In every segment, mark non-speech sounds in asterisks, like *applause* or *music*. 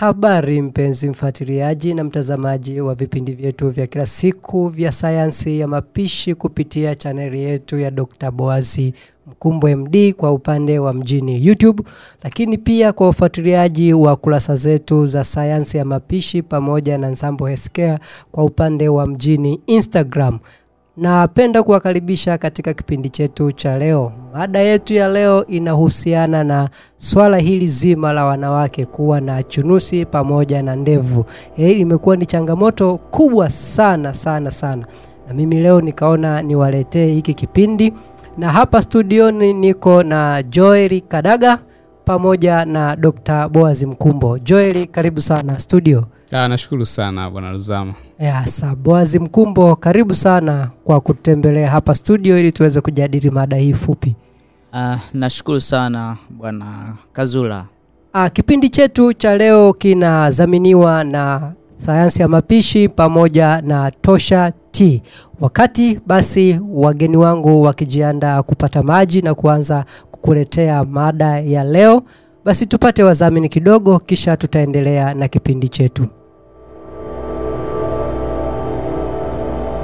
Habari mpenzi mfuatiliaji na mtazamaji wa vipindi vyetu vya kila siku vya sayansi ya mapishi kupitia chaneli yetu ya Dr. Boazi Mkumbo MD kwa upande wa mjini YouTube, lakini pia kwa ufuatiliaji wa kurasa zetu za sayansi ya mapishi pamoja na Nsambo Healthcare kwa upande wa mjini Instagram. Napenda kuwakaribisha katika kipindi chetu cha leo. Mada yetu ya leo inahusiana na swala hili zima la wanawake kuwa na chunusi pamoja na ndevu. Hii imekuwa ni changamoto kubwa sana sana sana, na mimi leo nikaona niwaletee hiki kipindi, na hapa studioni niko na Joel Kadaga pamoja na Dr. Boaz Mkumbo. Joel, karibu sana studio. Ah, nashukuru sana bwana Luzama. Yasa, Boazi Mkumbo, karibu sana kwa kutembelea hapa studio ili tuweze kujadili mada hii fupi. Uh, nashukuru sana bwana Kazula. Ah, kipindi chetu cha leo kinadhaminiwa na sayansi ya mapishi pamoja na Tosha Tea. Wakati basi wageni wangu wakijiandaa kupata maji na kuanza kukuletea mada ya leo, basi tupate wadhamini kidogo, kisha tutaendelea na kipindi chetu.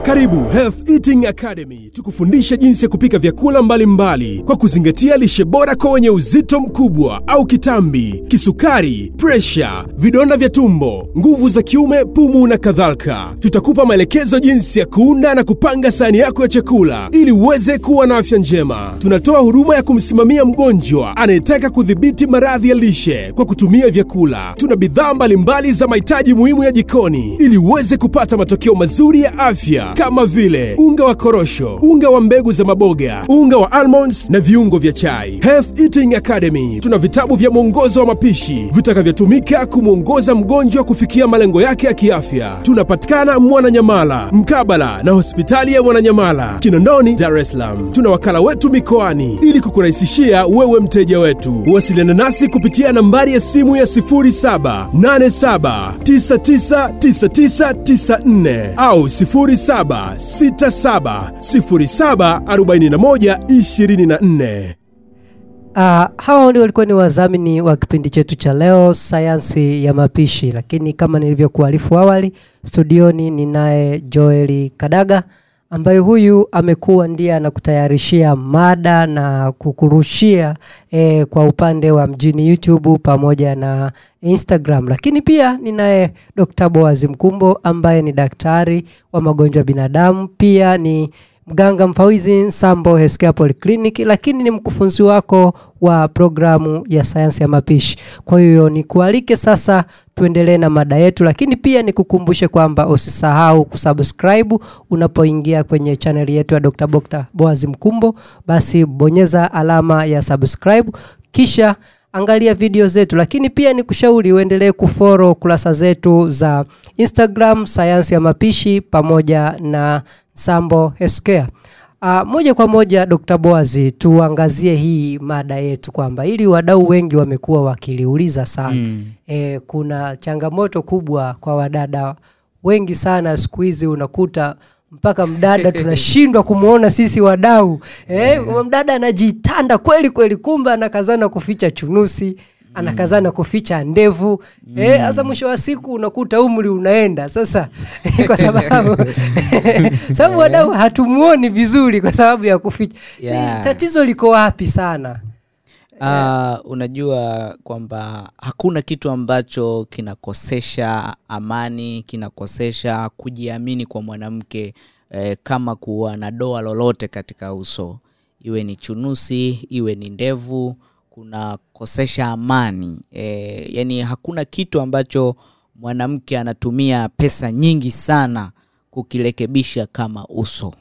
Karibu Health Eating Academy, tukufundisha jinsi ya kupika vyakula mbalimbali mbali, kwa kuzingatia lishe bora kwa wenye uzito mkubwa au kitambi, kisukari, presha, vidonda vya tumbo, nguvu za kiume, pumu na kadhalika. Tutakupa maelekezo jinsi ya kuunda na kupanga sahani yako ya chakula ili uweze kuwa na afya njema. Tunatoa huduma ya kumsimamia mgonjwa anayetaka kudhibiti maradhi ya lishe kwa kutumia vyakula. Tuna bidhaa mbalimbali za mahitaji muhimu ya jikoni ili uweze kupata matokeo mazuri ya afya kama vile unga wa korosho, unga wa mbegu za maboga, unga wa almonds na viungo vya chai. Health Eating Academy tuna vitabu vya mwongozo wa mapishi vitakavyotumika kumwongoza mgonjwa kufikia malengo yake ya kiafya. Tunapatikana Mwananyamala, mkabala na hospitali ya Mwananyamala, Kinondoni, Dar es Salaam. Tuna wakala wetu mikoani ili kukurahisishia wewe mteja wetu. Wasiliana nasi kupitia nambari ya simu ya 0787999994 au 0767074124. Uh, hao ndio walikuwa ni wadhamini wa kipindi chetu cha leo sayansi ya mapishi, lakini kama nilivyokuarifu awali, studioni ninaye Joeli Kadaga ambaye huyu amekuwa ndiye anakutayarishia mada na kukurushia eh, kwa upande wa mjini YouTube pamoja na Instagram, lakini pia ninaye Dr. Boaz Mkumbo ambaye ni daktari wa magonjwa binadamu, pia ni mganga mfawizi Sambo Healthcare Polyclinic, lakini ni mkufunzi wako wa programu ya sayansi ya mapishi. Kwa hiyo nikualike sasa tuendelee na mada yetu, lakini pia nikukumbushe kwamba usisahau kusubscribe unapoingia kwenye channel yetu ya Dr. Bokta Boaz Mkumbo, basi bonyeza alama ya subscribe kisha angalia video zetu, lakini pia ni kushauri uendelee kufollow kurasa zetu za Instagram sayansi ya mapishi pamoja na Sambo Healthcare. Uh, moja kwa moja Dr. Boazi, tuangazie hii mada yetu kwamba ili wadau wengi wamekuwa wakiliuliza sana mm. E, kuna changamoto kubwa kwa wadada wengi sana siku hizi unakuta mpaka mdada *laughs* tunashindwa kumwona sisi wadau eh, mdada anajitanda kweli kweli, kumbe anakazana kuficha chunusi anakazana kuficha ndevu sasa. Mm. mwisho wa siku unakuta umri unaenda sasa *laughs* kwa sababu *laughs* sababu wadau hatumuoni vizuri kwa sababu ya kuficha Yeah. tatizo liko wapi sana? Uh, unajua kwamba hakuna kitu ambacho kinakosesha amani, kinakosesha kujiamini kwa mwanamke eh, kama kuwa na doa lolote katika uso, iwe ni chunusi, iwe ni ndevu, kunakosesha amani. Eh, yani hakuna kitu ambacho mwanamke anatumia pesa nyingi sana kukirekebisha kama uso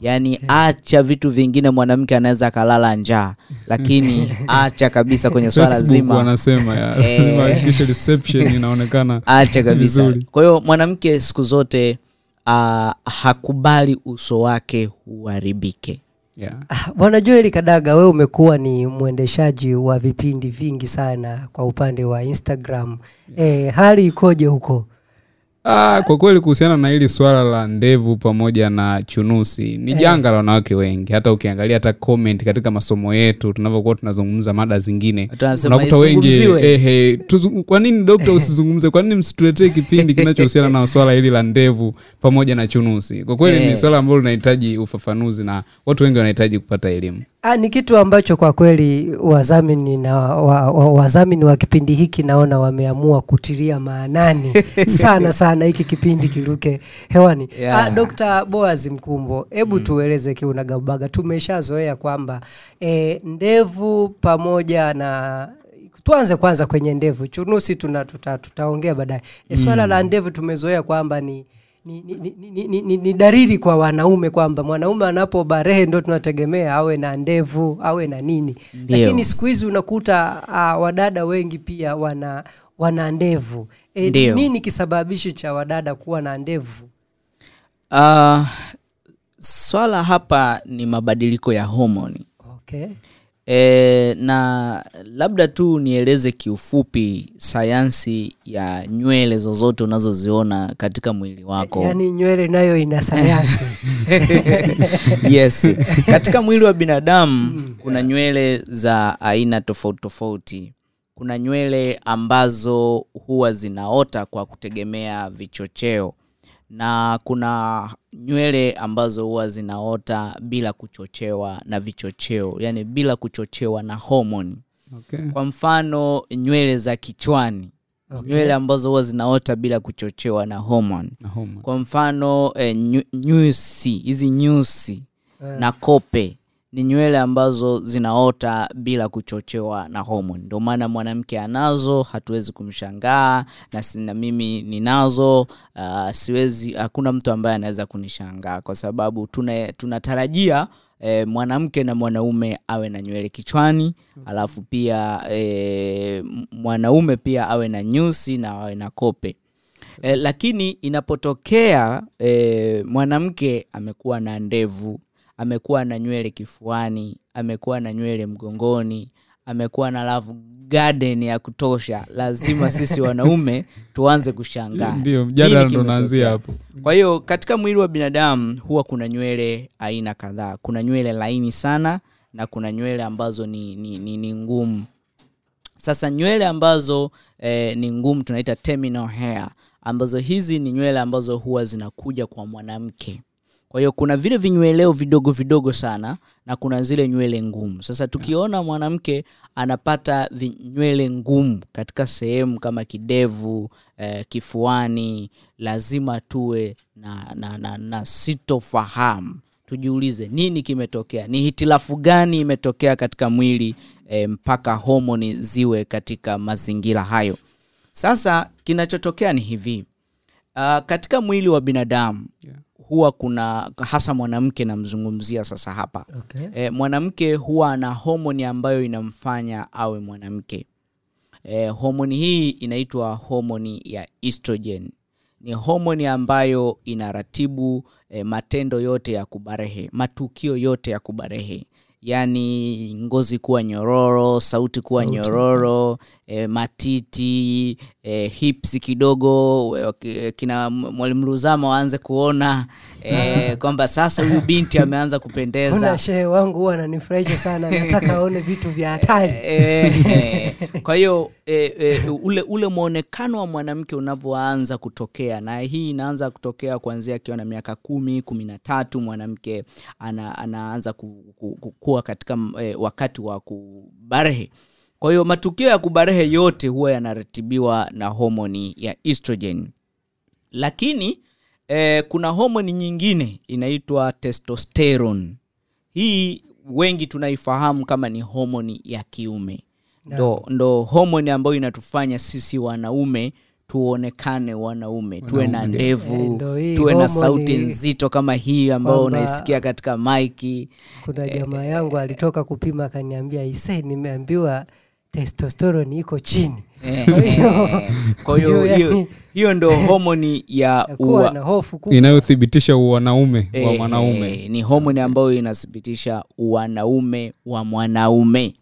yaani acha vitu vingine mwanamke anaweza akalala njaa lakini *laughs* acha kabisa kwenye swala zima wanasema ya Eh. *laughs* inaonekana acha kabisa kwa hiyo mwanamke siku zote uh, hakubali uso wake huharibike yeah. Ah, Bwana Joel Kadaga, wewe umekuwa ni mwendeshaji wa vipindi vingi sana kwa upande wa Instagram. Eh, hali ikoje huko? Ah, kwa kweli kuhusiana na hili swala la ndevu pamoja na chunusi ni janga la wanawake wengi. Hata ukiangalia hata comment katika masomo yetu tunavyokuwa tunazungumza mada zingine, unakuta wengi isizungumziwe. ehe, kwa nini dokta usizungumze? Kwa nini msituletee kipindi kinachohusiana na swala hili la ndevu pamoja na chunusi? Kwa kweli Eh. ni swala ambalo linahitaji ufafanuzi na watu wengi wanahitaji kupata elimu. Ah, ni kitu ambacho kwa kweli wadhamini na wa, wa, wa kipindi hiki naona wameamua kutilia maanani *laughs* sana sana hiki kipindi kiruke hewani. Yeah. Ah, Dr. Boaz Mkumbo, hebu tueleze kiunagabaga. Tumeshazoea kwamba e, ndevu pamoja na tuanze kwanza kwenye ndevu, chunusi tuna, tuta, tutaongea baadaye. E, swala la ndevu tumezoea kwamba ni ni, ni, ni, ni, ni, ni, ni dalili kwa wanaume kwamba mwanaume anapobarehe ndo tunategemea awe na ndevu awe na nini. Ndio. lakini siku hizi unakuta uh, wadada wengi pia wana wana ndevu. E, nini kisababishi cha wadada kuwa na ndevu? Uh, swala hapa ni mabadiliko ya homoni. Okay. E, na labda tu nieleze kiufupi sayansi ya nywele zozote unazoziona katika mwili wako. Yaani nywele nayo ina sayansi. *laughs* Yes. Katika mwili wa binadamu kuna nywele za aina tofauti tofauti. Kuna nywele ambazo huwa zinaota kwa kutegemea vichocheo na kuna nywele ambazo huwa zinaota bila kuchochewa na vichocheo yani bila kuchochewa na homoni Okay. kwa mfano nywele za kichwani Okay. nywele ambazo huwa zinaota bila kuchochewa na homoni kwa mfano eh, nyusi hizi nyusi Eh. na kope ni nywele ambazo zinaota bila kuchochewa na homoni. Ndio maana mwanamke anazo hatuwezi kumshangaa na, na mimi ninazo uh, siwezi hakuna mtu ambaye anaweza kunishangaa kwa sababu tuna- tunatarajia eh, mwanamke na mwanaume awe na nywele kichwani alafu pia e, mwanaume pia awe na nyusi na awe na kope. E, lakini inapotokea e, mwanamke amekuwa na ndevu amekuwa na nywele kifuani amekuwa na nywele mgongoni amekuwa na love garden ya kutosha. Lazima *laughs* sisi wanaume tuanze kushangaa. Ndio, mjadala ndo unaanzia hapo. kwa hiyo katika mwili wa binadamu huwa kuna nywele aina kadhaa. Kuna nywele laini sana na kuna nywele ambazo ni, ni, ni, ni ngumu. Sasa nywele ambazo eh, ni ngumu tunaita terminal hair ambazo hizi ni nywele ambazo huwa zinakuja kwa mwanamke kwa hiyo kuna vile vinyweleo vidogo vidogo sana na kuna zile nywele ngumu. Sasa tukiona mwanamke anapata vinywele ngumu katika sehemu kama kidevu eh, kifuani lazima tuwe na, na, na, na sitofahamu. Tujiulize nini kimetokea? Ni hitilafu gani imetokea katika mwili eh, mpaka homoni ziwe katika mazingira hayo? Sasa kinachotokea ni hivi. Uh, katika mwili wa binadamu Yeah. Huwa kuna hasa mwanamke namzungumzia sasa hapa okay. e, mwanamke huwa ana homoni ambayo inamfanya awe mwanamke e, homoni hii inaitwa homoni ya estrogen ni homoni ambayo inaratibu e, matendo yote ya kubarehe matukio yote ya kubarehe yaani ngozi kuwa nyororo sauti kuwa Sauti. nyororo e, matiti e, hips kidogo e, kina mwalimu ruzama waanze kuona e, *laughs* kwamba sasa huyu binti ameanza kupendeza. Shehe wangu huwa ananifurahisha sana nataka aone vitu vya hatari. Eh, kwa hiyo e, e, ule ule mwonekano wa mwanamke unavyoanza kutokea na hii inaanza kutokea kuanzia akiwa na miaka kumi kumi na tatu mwanamke ana, anaanza ku, ku, ku, kuwa katika e, wakati wa kubarehe kwa hiyo matukio ya kubarehe yote huwa yanaratibiwa na homoni ya estrogen. Lakini eh, kuna homoni nyingine inaitwa testosterone. Hii wengi tunaifahamu kama ni homoni ya kiume. Ndo, ndo homoni ambayo inatufanya sisi wanaume tuonekane wanaume tuwe na Eh, ndevu tuwe na sauti nzito kama hii ambayo unaisikia katika maiki. kuna jamaa yangu alitoka kupima akaniambia ise nimeambiwa testosterone iko chini. Eh, Kwa hiyo- *laughs* hiyo hiyo hiyo, ndo *laughs* homoni ya ua, na inayothibitisha uwanaume wa Eh, mwanaume. eh, ni homoni ambayo inathibitisha uwanaume wa mwanaume.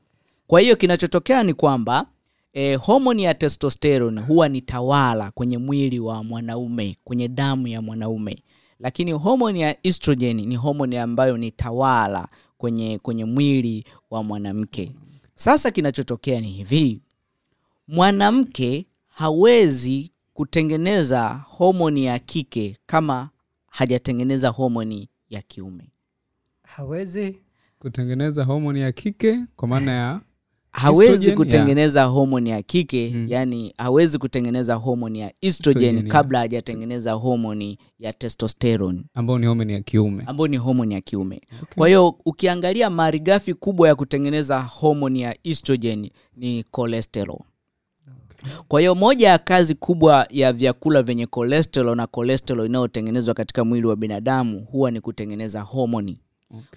Kwa hiyo kinachotokea ni kwamba e, homoni ya testosterone huwa ni tawala kwenye mwili wa mwanaume kwenye damu ya mwanaume. Lakini homoni ya estrogen ni homoni ambayo ni tawala kwenye kwenye mwili wa mwanamke sasa kinachotokea ni hivi. Mwanamke hawezi kutengeneza homoni ya kike kama hajatengeneza homoni ya kiume. Hawezi kutengeneza homoni ya kike kwa maana ya hawezi Estrogen, kutengeneza homoni ya kike Mm. yani hawezi kutengeneza homoni ya estrogen kabla hajatengeneza homoni ya testosteron ambayo ni homoni ya kiume. Ambayo ni homoni ya kiume. Kwa hiyo ukiangalia marigafi kubwa ya kutengeneza homoni ya estrogen ni cholesterol. Kwa hiyo moja ya kazi kubwa ya vyakula vyenye cholesterol na cholesterol inayotengenezwa katika mwili wa binadamu huwa ni kutengeneza homoni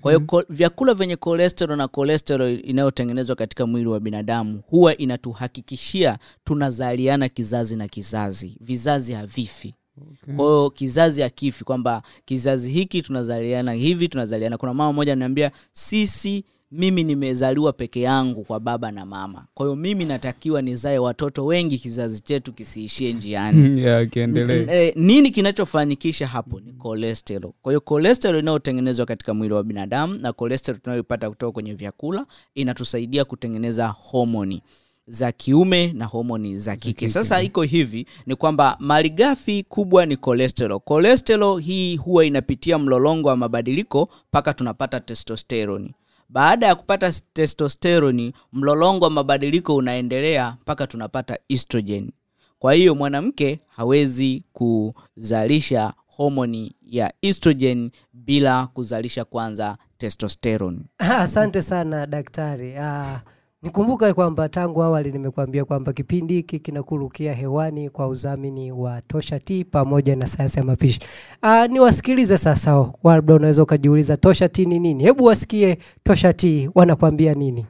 kwa hiyo vyakula vyenye kolesterol na kolesterol inayotengenezwa katika mwili wa binadamu huwa inatuhakikishia tunazaliana kizazi na kizazi. Vizazi havifi. Okay. kwa hiyo kizazi hakifi kwamba kizazi hiki tunazaliana hivi tunazaliana. Kuna mama moja ananiambia sisi mimi nimezaliwa peke yangu kwa baba na mama. Kwa hiyo mimi natakiwa nizae watoto wengi kizazi chetu kisiishie njiani. *laughs* Yeah, kiendelee. E, nini kinachofanikisha hapo ni cholesterol. Kwa hiyo cholesterol inayotengenezwa katika mwili wa binadamu na cholesterol tunayoipata kutoka kwenye vyakula inatusaidia kutengeneza homoni za kiume na homoni za kike. sasa iko hivi ni kwamba malighafi kubwa ni cholesterol. Cholesterol hii huwa inapitia mlolongo wa mabadiliko mpaka tunapata testosteroni baada ya kupata testosteroni mlolongo wa mabadiliko unaendelea mpaka tunapata estrogen. Kwa hiyo mwanamke hawezi kuzalisha homoni ya estrogen bila kuzalisha kwanza testosterone. Ah, *laughs* asante sana daktari. Ah, nikumbuka kwamba tangu awali nimekuambia kwamba kipindi hiki kinakurukia hewani kwa udhamini wa tosha t pamoja na sayansi ya mapishi. Ah, niwasikilize sasa. Labda unaweza ukajiuliza tosha t ni nini? Hebu wasikie tosha t wanakuambia nini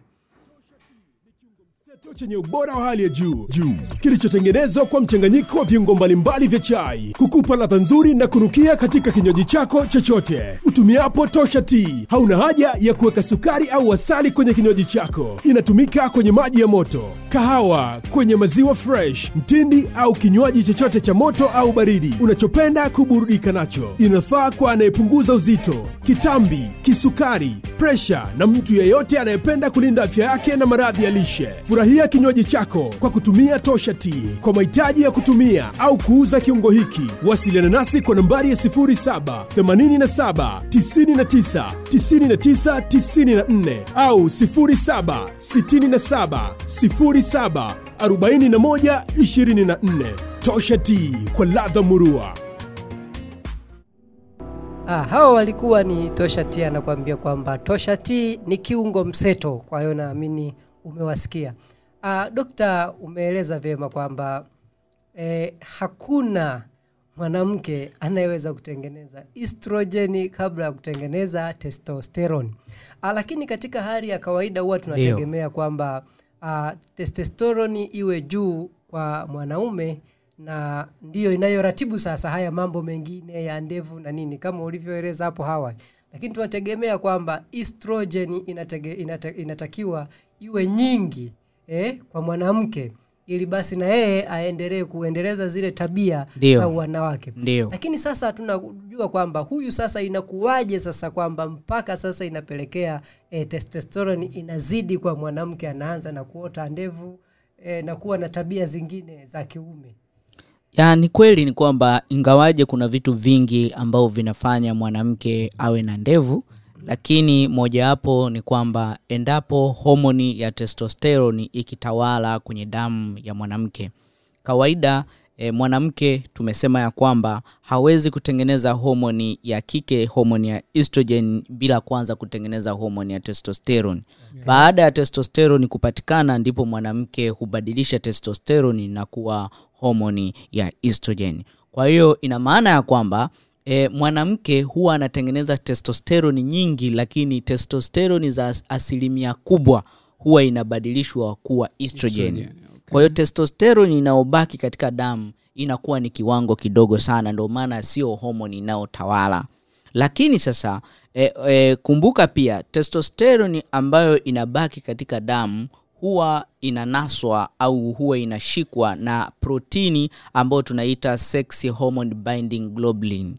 chenye ubora wa hali ya juu. Juu. Kilichotengenezwa kwa mchanganyiko wa viungo mbalimbali vya chai. Kukupa ladha nzuri na kunukia katika kinywaji chako chochote. Utumiapo tosha tea. Hauna haja ya kuweka sukari au asali kwenye kinywaji chako. Inatumika kwenye maji ya moto kahawa kwenye maziwa fresh mtindi au kinywaji chochote cha moto au baridi. Unachopenda kuburudika nacho. Inafaa kwa anayepunguza uzito kitambi kisukari presha na mtu yeyote anayependa kulinda afya yake na maradhi ya lishe. Furahia kinywaji chako kwa kutumia tosha t kwa mahitaji ya kutumia au kuuza kiungo hiki wasiliana nasi kwa nambari ya 07 87 99 99 94 au 07 67 07 41 tosha Tea kwa ladha murua. Ah, hawa walikuwa ni Tosha T anakuambia kwamba Tosha Tea ni kiungo mseto, kwa hiyo naamini umewasikia. Ah, dokta, umeeleza vyema kwamba eh, hakuna mwanamke anayeweza kutengeneza estrogeni kabla ya kutengeneza testosterone. Uh, lakini katika hali ya kawaida huwa tunategemea kwamba uh, testosterone iwe juu kwa mwanaume na ndiyo inayoratibu sasa haya mambo mengine ya ndevu na nini kama ulivyoeleza hapo hawa lakini tunategemea kwamba estrogen inatege, inata, inatakiwa iwe nyingi eh, kwa mwanamke ili basi na yeye aendelee kuendeleza zile tabia Dio. za wanawake Dio. lakini sasa tunajua kwamba huyu sasa inakuwaje sasa kwamba mpaka sasa inapelekea e, testosterone inazidi kwa mwanamke anaanza na kuota ndevu e, na kuwa na tabia zingine za kiume ya ni kweli ni kwamba ingawaje kuna vitu vingi ambavyo vinafanya mwanamke awe na ndevu lakini mojawapo ni kwamba endapo homoni ya testosteroni ikitawala kwenye damu ya mwanamke. Kawaida e, mwanamke tumesema ya kwamba hawezi kutengeneza homoni ya kike homoni ya estrogen bila kwanza kutengeneza homoni ya testosterone. Baada ya testosterone kupatikana ndipo mwanamke hubadilisha testosterone na kuwa homoni ya estrogen. Kwa hiyo ina maana ya kwamba e, mwanamke huwa anatengeneza testosteroni nyingi lakini testosteroni za asilimia kubwa huwa inabadilishwa kuwa estrogen. Okay. kwa hiyo testosteroni inayobaki katika damu inakuwa ni kiwango kidogo sana ndio maana sio homoni inayotawala. Lakini sasa e, e, kumbuka pia testosteroni ambayo inabaki katika damu huwa inanaswa au huwa inashikwa na protini ambayo tunaita sexy hormone binding globulin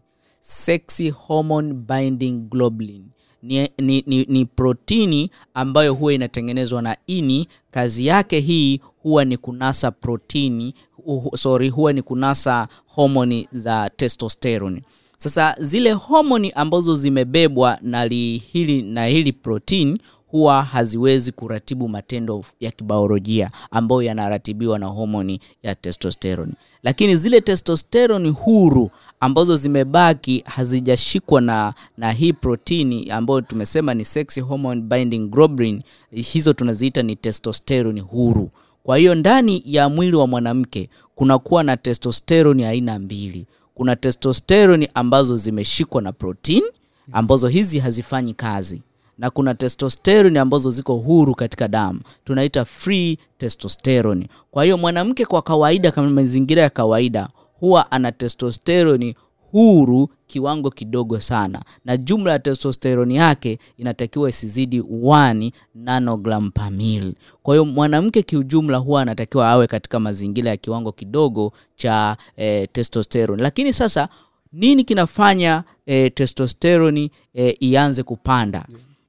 sexy hormone binding globulin. Ni, ni, ni, ni protini ambayo huwa inatengenezwa na ini. Kazi yake hii huwa ni kunasa protini uh, sorry huwa ni kunasa homoni za testosterone. Sasa zile homoni ambazo zimebebwa na li, hili na hili protein huwa haziwezi kuratibu matendo ya kibaolojia ambayo yanaratibiwa na homoni ya testosterone. Lakini zile testosterone huru ambazo zimebaki hazijashikwa na, na hii protini ambayo tumesema ni sexy hormone binding globulin hizo tunaziita ni testosterone huru. Kwa hiyo ndani ya mwili wa mwanamke kunakuwa na testosterone aina mbili. Kuna testosterone ambazo zimeshikwa na protini ambazo hizi hazifanyi kazi na kuna testosterone ambazo ziko huru katika damu. Tunaita free testosterone. Kwa hiyo mwanamke kwa kawaida kama mazingira ya kawaida huwa ana testosterone huru kiwango kidogo sana. Na jumla ya testosteroni yake inatakiwa isizidi 1 nanogram kwa hiyo mwanamke kiujumla huwa anatakiwa awe katika mazingira ya kiwango kidogo cha e, testosteroni. lakini sasa nini kinafanya e, testosteroni e, ianze kupanda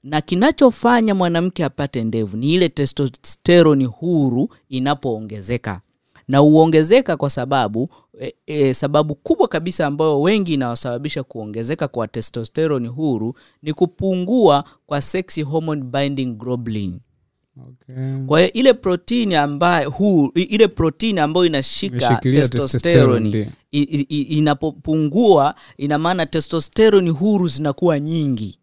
na kinachofanya mwanamke apate ndevu ni ile testosteroni huru inapoongezeka na huongezeka kwa sababu e, e, sababu kubwa kabisa ambayo wengi inawasababisha kuongezeka kwa testosteroni huru ni kupungua kwa sexy hormone binding globulin okay. kwa hiyo ile protini ambayo huu ile protini ambayo inashika Imeshikilia testosterone, testosterone ndio. i- i- i- inapopungua ina maana testosteroni huru zinakuwa nyingi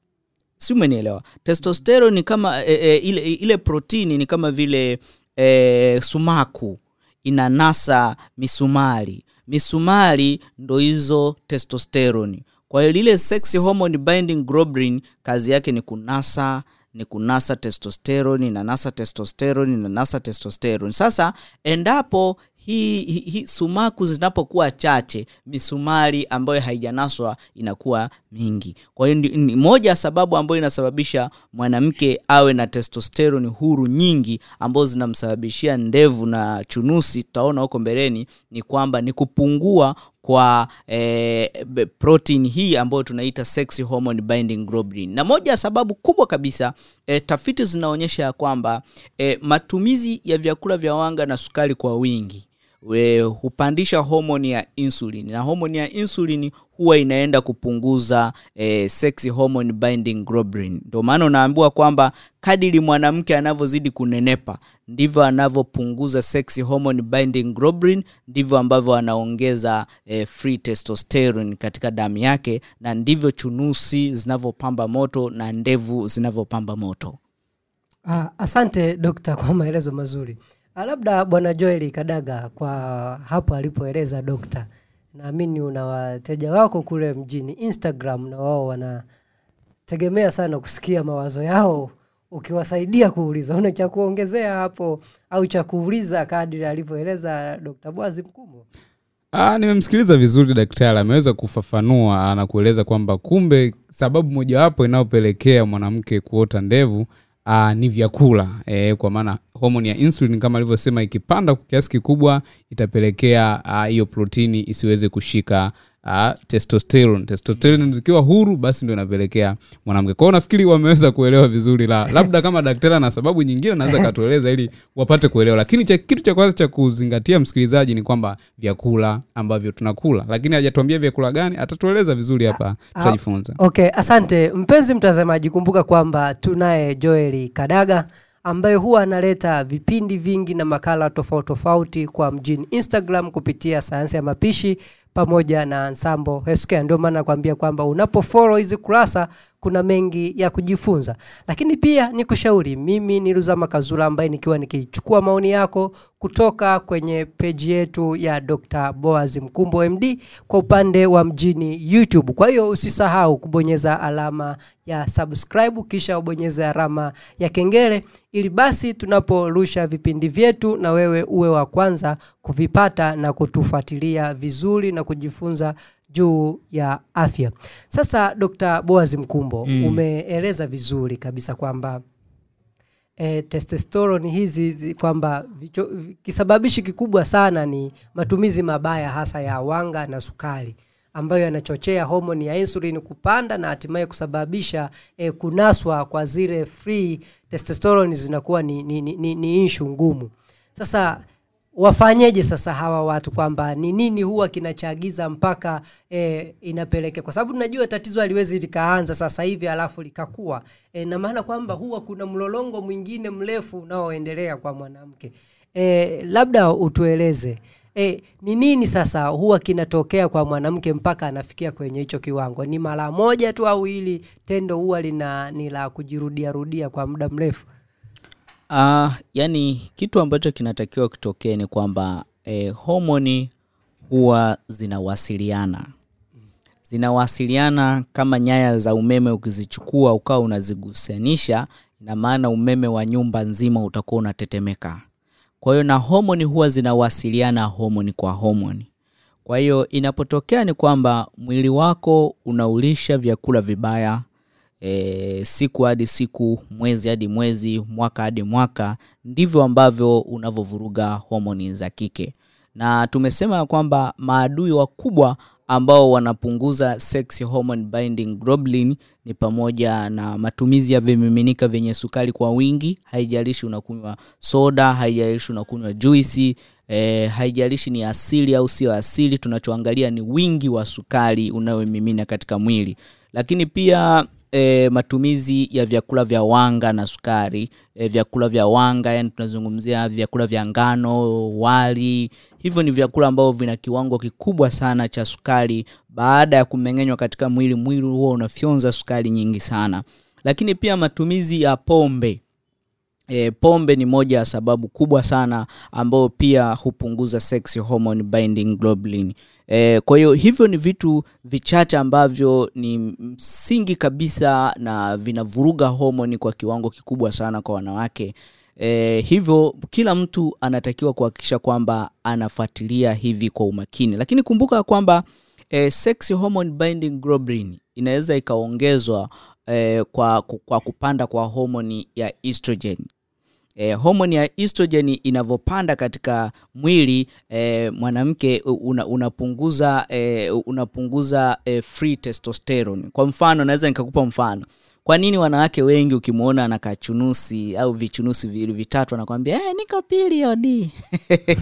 si umenielewa? Testosterone ni kama e, e, ile, ile protini ni kama vile e, sumaku. Inanasa misumari. Misumari ndo hizo testosterone. Kwa hiyo lile sex hormone binding globulin kazi yake ni kunasa ni kunasa testosterone inanasa testosterone inanasa testosterone. Sasa endapo hii hi, hi, sumaku zinapokuwa chache misumari ambayo haijanaswa inakuwa mingi. Kwa hiyo ni, moja ya sababu ambayo inasababisha mwanamke awe na testosteroni huru nyingi ambazo zinamsababishia ndevu na chunusi tutaona huko mbeleni ni kwamba ni kupungua kwa eh, protein hii ambayo tunaita sex hormone binding globulin. Na moja ya sababu kubwa kabisa eh, tafiti zinaonyesha ya kwamba eh, matumizi ya vyakula vya wanga na sukari kwa wingi we, hupandisha homoni ya insulin. Na homoni ya insulin huwa inaenda kupunguza eh, sex hormone binding globulin. Ndio maana unaambiwa kwamba kadiri mwanamke anavyozidi kunenepa ndivyo anavyopunguza sex hormone binding globulin ndivyo ambavyo anaongeza eh, free testosterone katika damu yake na ndivyo chunusi zinavyopamba moto na ndevu zinavyopamba moto. Ah, asante dokta kwa maelezo mazuri. Ah, labda bwana Joel Kadaga, kwa hapo alipoeleza dokta, naamini una wateja wako kule mjini Instagram, na wao wanategemea sana kusikia mawazo yao, ukiwasaidia kuuliza. Una cha kuongezea hapo au cha kuuliza kadri alivyoeleza Dokta Bwazi Mkumbo? Ah, nimemsikiliza vizuri daktari, ameweza kufafanua na kueleza kwamba kumbe sababu mojawapo inayopelekea mwanamke kuota ndevu aa, ni vyakula. E, kwa maana homoni ya insulin kama alivyosema ikipanda kwa kiasi kikubwa itapelekea hiyo hiyo protini isiweze kushika uh, testosterone. Testosterone zikiwa huru basi ndio inapelekea mwanamke. Kwao nafikiri wameweza kuelewa vizuri la labda kama daktari na sababu nyingine anaweza katueleza ili wapate kuelewa. Lakini cha kitu cha kwanza cha kuzingatia msikilizaji ni kwamba vyakula ambavyo tunakula. Lakini hajatuambia vyakula gani atatueleza vizuri hapa tutajifunza. okay asante. Mpenzi mtazamaji kumbuka kwamba tunaye joeli kadaga ambaye huwa analeta vipindi vingi na makala tofauti tofauti kwa mjini instagram kupitia sayansi ya mapishi pamoja na Ensemble healthcare ndio maana nakwambia kwamba unapofollow hizi kurasa kuna mengi ya kujifunza. Lakini pia ni kushauri mimi ni ruzama kazula ambaye nikiwa nikichukua maoni yako kutoka kwenye peji yetu ya dr boaz mkumbo md kwa upande wa mjini youtube. Kwa hiyo usisahau kubonyeza alama ya subscribe kisha ubonyeze alama ya kengele ili basi tunaporusha vipindi vyetu na wewe uwe wa kwanza kuvipata na kutufuatilia vizuri na kujifunza juu ya afya sasa dr boaz mkumbo mm. umeeleza vizuri kabisa kwamba e, testosterone hizi kwamba kisababishi kikubwa sana ni matumizi mabaya hasa ya wanga na sukari ambayo yanachochea homoni ya insulin kupanda na hatimaye kusababisha e, kunaswa kwa zile free testosterone zinakuwa ni, ni, ni, ni, ni inshu ngumu sasa wafanyeje sasa hawa watu kwamba ni nini huwa kinachagiza mpaka e, inapeleke? Kwa sababu tunajua tatizo haliwezi likaanza sasa hivi alafu likakua. E, na maana kwamba huwa kuna mlolongo mwingine mrefu unaoendelea kwa mwanamke. E, labda utueleze e, ni nini sasa huwa kinatokea kwa mwanamke mpaka anafikia kwenye hicho kiwango? Ni mara moja tu au hili tendo huwa lina ni la kujirudiarudia kwa muda mrefu Uh, yani kitu ambacho kinatakiwa kitokee ni kwamba eh, homoni huwa zinawasiliana. Zinawasiliana kama nyaya za umeme ukizichukua ukawa unazigusanisha ina maana umeme wa nyumba nzima utakuwa unatetemeka. Kwa hiyo na homoni huwa zinawasiliana homoni kwa homoni. Kwa hiyo inapotokea ni kwamba mwili wako unaulisha vyakula vibaya e, siku hadi siku mwezi hadi mwezi mwaka hadi mwaka ndivyo ambavyo unavyovuruga homoni za kike. Na tumesema kwamba maadui wakubwa ambao wanapunguza sex hormone binding globulin ni pamoja na matumizi ya vimiminika vyenye sukari kwa wingi haijalishi unakunywa soda haijalishi unakunywa juisi E, haijalishi ni asili au sio asili tunachoangalia ni wingi wa sukari unayomimina katika mwili. Lakini pia e, matumizi ya vyakula vya wanga na sukari. E, vyakula vya wanga yani tunazungumzia vyakula vya ngano wali. Hivyo ni vyakula ambavyo vina kiwango kikubwa sana cha sukari. Baada ya kumeng'enywa katika mwili mwili huo unafyonza sukari nyingi sana. Lakini pia matumizi ya pombe E, pombe ni moja ya sababu kubwa sana ambayo pia hupunguza sex hormone binding globulin. E, kwa hiyo hivyo ni vitu vichache ambavyo ni msingi kabisa na vinavuruga homoni kwa kiwango kikubwa sana kwa wanawake. E, hivyo kila mtu anatakiwa kuhakikisha kwamba anafuatilia hivi kwa umakini, lakini kumbuka kwamba e, sex hormone binding globulin inaweza ikaongezwa e, kwa, kwa kupanda kwa homoni ya estrogen eh, homoni ya estrogen inavyopanda katika mwili eh, mwanamke una, unapunguza eh, unapunguza eh, free testosterone. Kwa mfano naweza nikakupa mfano kwa nini wanawake wengi ukimwona anakaa chunusi au vichunusi viwili vitatu anakwambia hey, niko period.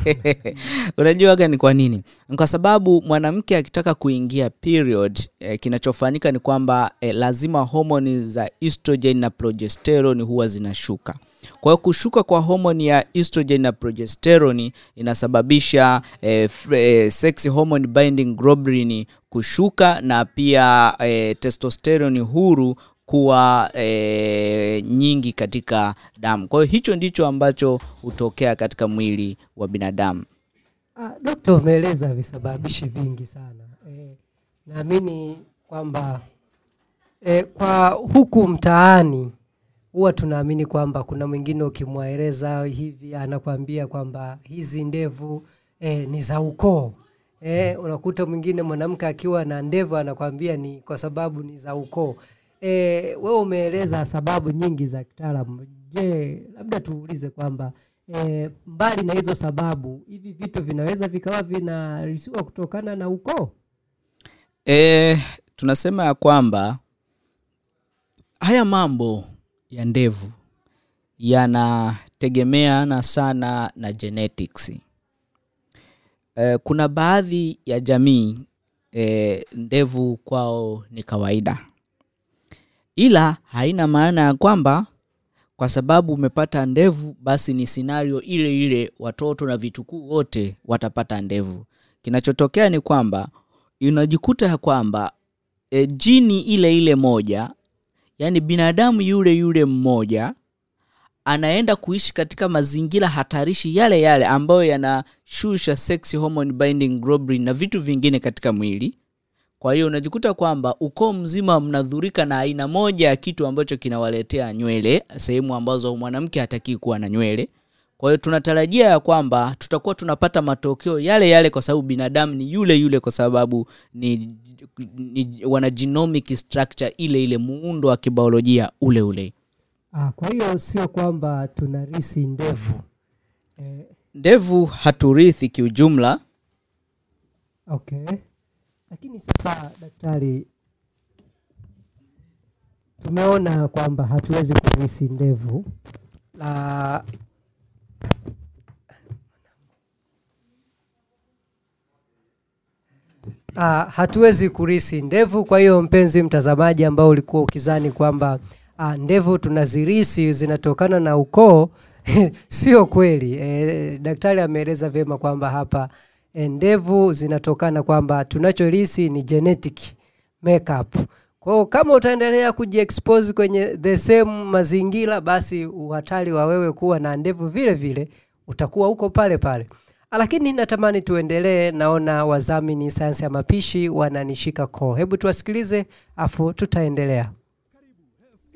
*laughs* Unajuaga ni kwa nini? Kwa sababu mwanamke akitaka kuingia period eh, kinachofanyika ni kwamba eh, lazima homoni za estrogen na progesterone huwa zinashuka. Kwa hiyo kushuka kwa homoni ya estrogen na progesterone inasababisha eh, eh, sex hormone binding globulin kushuka na pia eh, testosterone huru kuwa e, nyingi katika damu. Kwa hiyo hicho ndicho ambacho hutokea katika mwili wa binadamu. Ah, Dokta, umeeleza visababishi vingi sana. E, naamini kwamba e, kwa huku mtaani huwa tunaamini kwamba kuna mwingine ukimwaeleza hivi anakwambia kwamba hizi ndevu e, ni za ukoo. E, unakuta mwingine mwanamke akiwa na ndevu anakwambia ni kwa sababu ni za ukoo e, wewe umeeleza sababu nyingi za kitaalamu. Je labda tuulize kwamba e, mbali na hizo sababu hivi vitu vinaweza vikawa vinarisiwa kutokana na ukoo? E, tunasema ya kwamba haya mambo ya ndevu yanategemeana sana na genetics. E, kuna baadhi ya jamii e, ndevu kwao ni kawaida ila haina maana ya kwamba kwa sababu umepata ndevu basi ni sinario ile ile watoto na vitukuu wote watapata ndevu. Kinachotokea ni kwamba unajikuta ya kwamba e, jini ile ile moja yaani binadamu yule yule mmoja anaenda kuishi katika mazingira hatarishi yale yale ambayo yanashusha sex hormone binding globulin na vitu vingine katika mwili kwa hiyo unajikuta kwamba ukoo mzima mnadhurika na aina moja ya kitu ambacho kinawaletea nywele sehemu ambazo mwanamke hatakii kuwa na nywele. Kwa hiyo tunatarajia ya kwamba tutakuwa tunapata matokeo yale yale kwa sababu binadamu ni yule yule kwa sababu ni, ni wana genomic structure ile ile muundo wa kibiolojia ule ule. Ah, kwa hiyo sio kwamba tunarisi ndevu. Eh, ndevu haturithi kiujumla. okay. Lakini sasa daktari, tumeona kwamba hatuwezi kurisi ndevu la Uh, hatuwezi kurisi ndevu. Kwa hiyo mpenzi mtazamaji, ambao ulikuwa ukizani kwamba uh, ndevu tunazirisi zinatokana na ukoo *laughs* sio kweli. Eh, daktari ameeleza vyema kwamba hapa ndevu zinatokana kwamba tunachorisi ni genetic makeup. Kwa hiyo kama utaendelea kujiexpose kwenye the same mazingira, basi uhatari wa wewe kuwa na ndevu vile vile utakuwa uko pale pale. Lakini natamani tuendelee, naona wazamini sayansi ya mapishi wananishika koo. Hebu tuwasikilize, afu tutaendelea.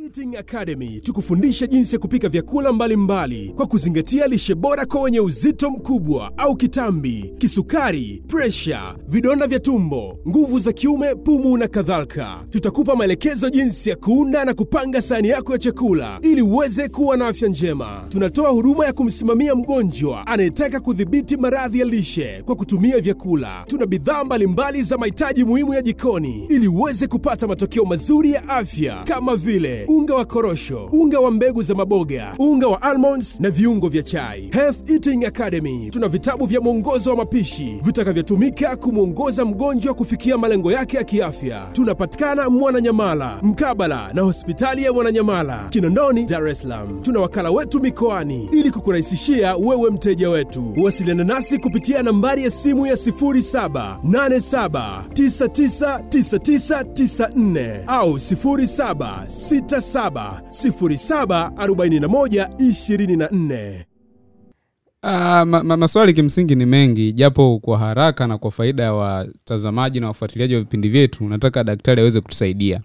Eating Academy tukufundisha jinsi ya kupika vyakula mbalimbali mbali, kwa kuzingatia lishe bora kwa wenye uzito mkubwa au kitambi, kisukari, presha, vidonda vya tumbo, nguvu za kiume, pumu na kadhalika. Tutakupa maelekezo jinsi ya kuunda na kupanga sahani yako ya chakula ili uweze kuwa na afya njema. Tunatoa huduma ya kumsimamia mgonjwa anayetaka kudhibiti maradhi ya lishe kwa kutumia vyakula. Tuna bidhaa mbalimbali za mahitaji muhimu ya jikoni ili uweze kupata matokeo mazuri ya afya kama vile unga wa korosho, unga wa mbegu za maboga, unga wa almonds na viungo vya chai. Health Eating Academy tuna vitabu vya mwongozo wa mapishi vitakavyotumika kumwongoza mgonjwa kufikia malengo yake ya kiafya. Tunapatikana Mwananyamala, mkabala na hospitali ya Mwananyamala, Kinondoni, Dar es Salaam. Tuna wakala wetu mikoani ili kukurahisishia wewe mteja wetu. Wasiliana nasi kupitia nambari ya simu ya 0787999994 au 0767074124. Ah, ma, ma, maswali kimsingi ni mengi japo kwa haraka na kwa faida ya watazamaji na wafuatiliaji wa vipindi vyetu nataka daktari aweze kutusaidia.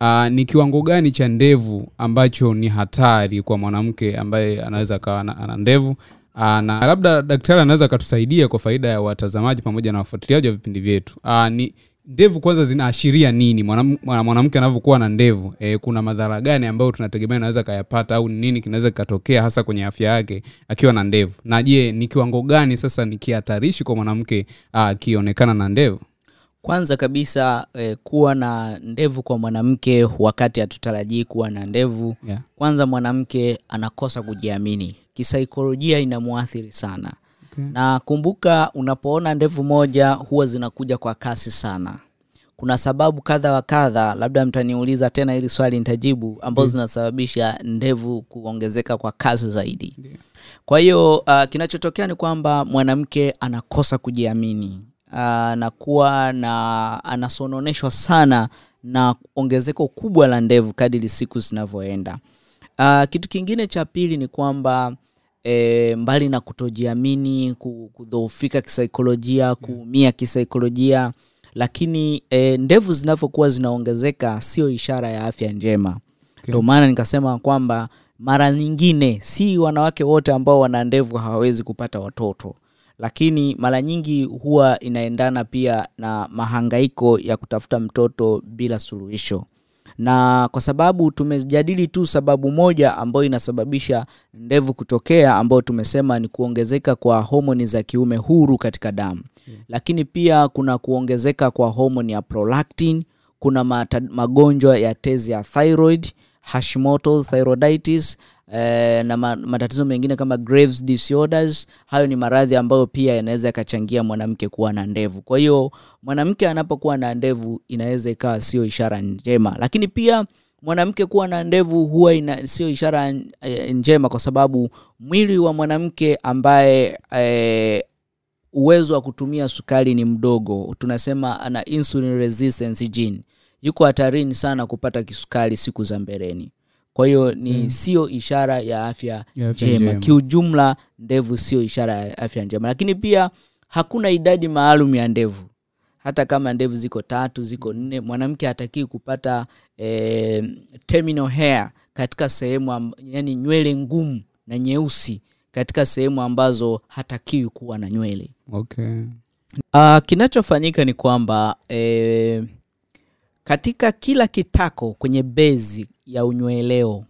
Uh, ni kiwango gani cha ndevu ambacho ni hatari kwa mwanamke ambaye anaweza akawa ana ndevu? Uh, na labda daktari anaweza akatusaidia kwa faida ya watazamaji pamoja na wafuatiliaji wa vipindi vyetu. Uh, ni ndevu kwanza zinaashiria nini? Mwanamke mwana- anavyokuwa na ndevu e, kuna madhara gani ambayo tunategemea naweza kayapata au nini kinaweza kikatokea hasa kwenye afya yake akiwa na ndevu? Na je ni kiwango gani sasa ni kihatarishi kwa mwanamke ah, akionekana na ndevu? Kwanza kabisa eh, kuwa na ndevu kwa mwanamke wakati hatutarajii kuwa na ndevu yeah. kwanza mwanamke anakosa kujiamini. Kisaikolojia inamwathiri sana Okay. na kumbuka unapoona ndevu moja huwa zinakuja kwa kasi sana. Kuna sababu kadha wa kadha labda mtaniuliza tena hili swali nitajibu ambazo zinasababisha ndevu kuongezeka kwa kasi zaidi. Kwa hiyo uh, kinachotokea ni kwamba mwanamke anakosa kujiamini. Uh, na anasononeshwa sana na ongezeko kubwa la ndevu kadiri siku zinavyoenda. Uh, kitu kingine cha pili ni kwamba e, mbali na kutojiamini kudhoofika kisaikolojia kuumia kisaikolojia lakini e, ndevu zinavyokuwa zinaongezeka sio ishara ya afya njema. Ndio maana nikasema kwamba mara nyingine si wanawake wote ambao wana ndevu hawawezi kupata watoto. Lakini mara nyingi huwa inaendana pia na mahangaiko ya kutafuta mtoto bila suluhisho na kwa sababu tumejadili tu sababu moja ambayo inasababisha ndevu kutokea ambayo tumesema ni kuongezeka kwa homoni za kiume huru katika damu yeah. lakini pia kuna kuongezeka kwa homoni ya prolactin kuna magonjwa ya tezi ya thyroid hashimoto thyroiditis eh, na matatizo mengine kama Graves disorders hayo ni maradhi ambayo pia yanaweza yakachangia mwanamke kuwa na ndevu. Kwa hiyo mwanamke anapokuwa na ndevu inaweza ikawa sio ishara njema. Lakini pia mwanamke kuwa na ndevu huwa sio ishara eh, njema kwa sababu mwili wa mwanamke ambaye eh, uwezo wa kutumia sukari ni mdogo. Tunasema ana insulin resistance gene. Yuko hatarini sana kupata kisukari siku za mbeleni kwa hiyo ni mm. sio ishara ya afya Ya afya njema njema. kiujumla ndevu sio ishara ya afya njema lakini pia hakuna idadi maalum ya ndevu hata kama ndevu ziko tatu ziko nne mwanamke hatakii kupata eh, terminal hair katika sehemu yani nywele ngumu na nyeusi katika sehemu ambazo hatakiwi kuwa na nywele okay. Uh, kinachofanyika ni kwamba eh, katika kila kitako kwenye bezi ya unyweleo.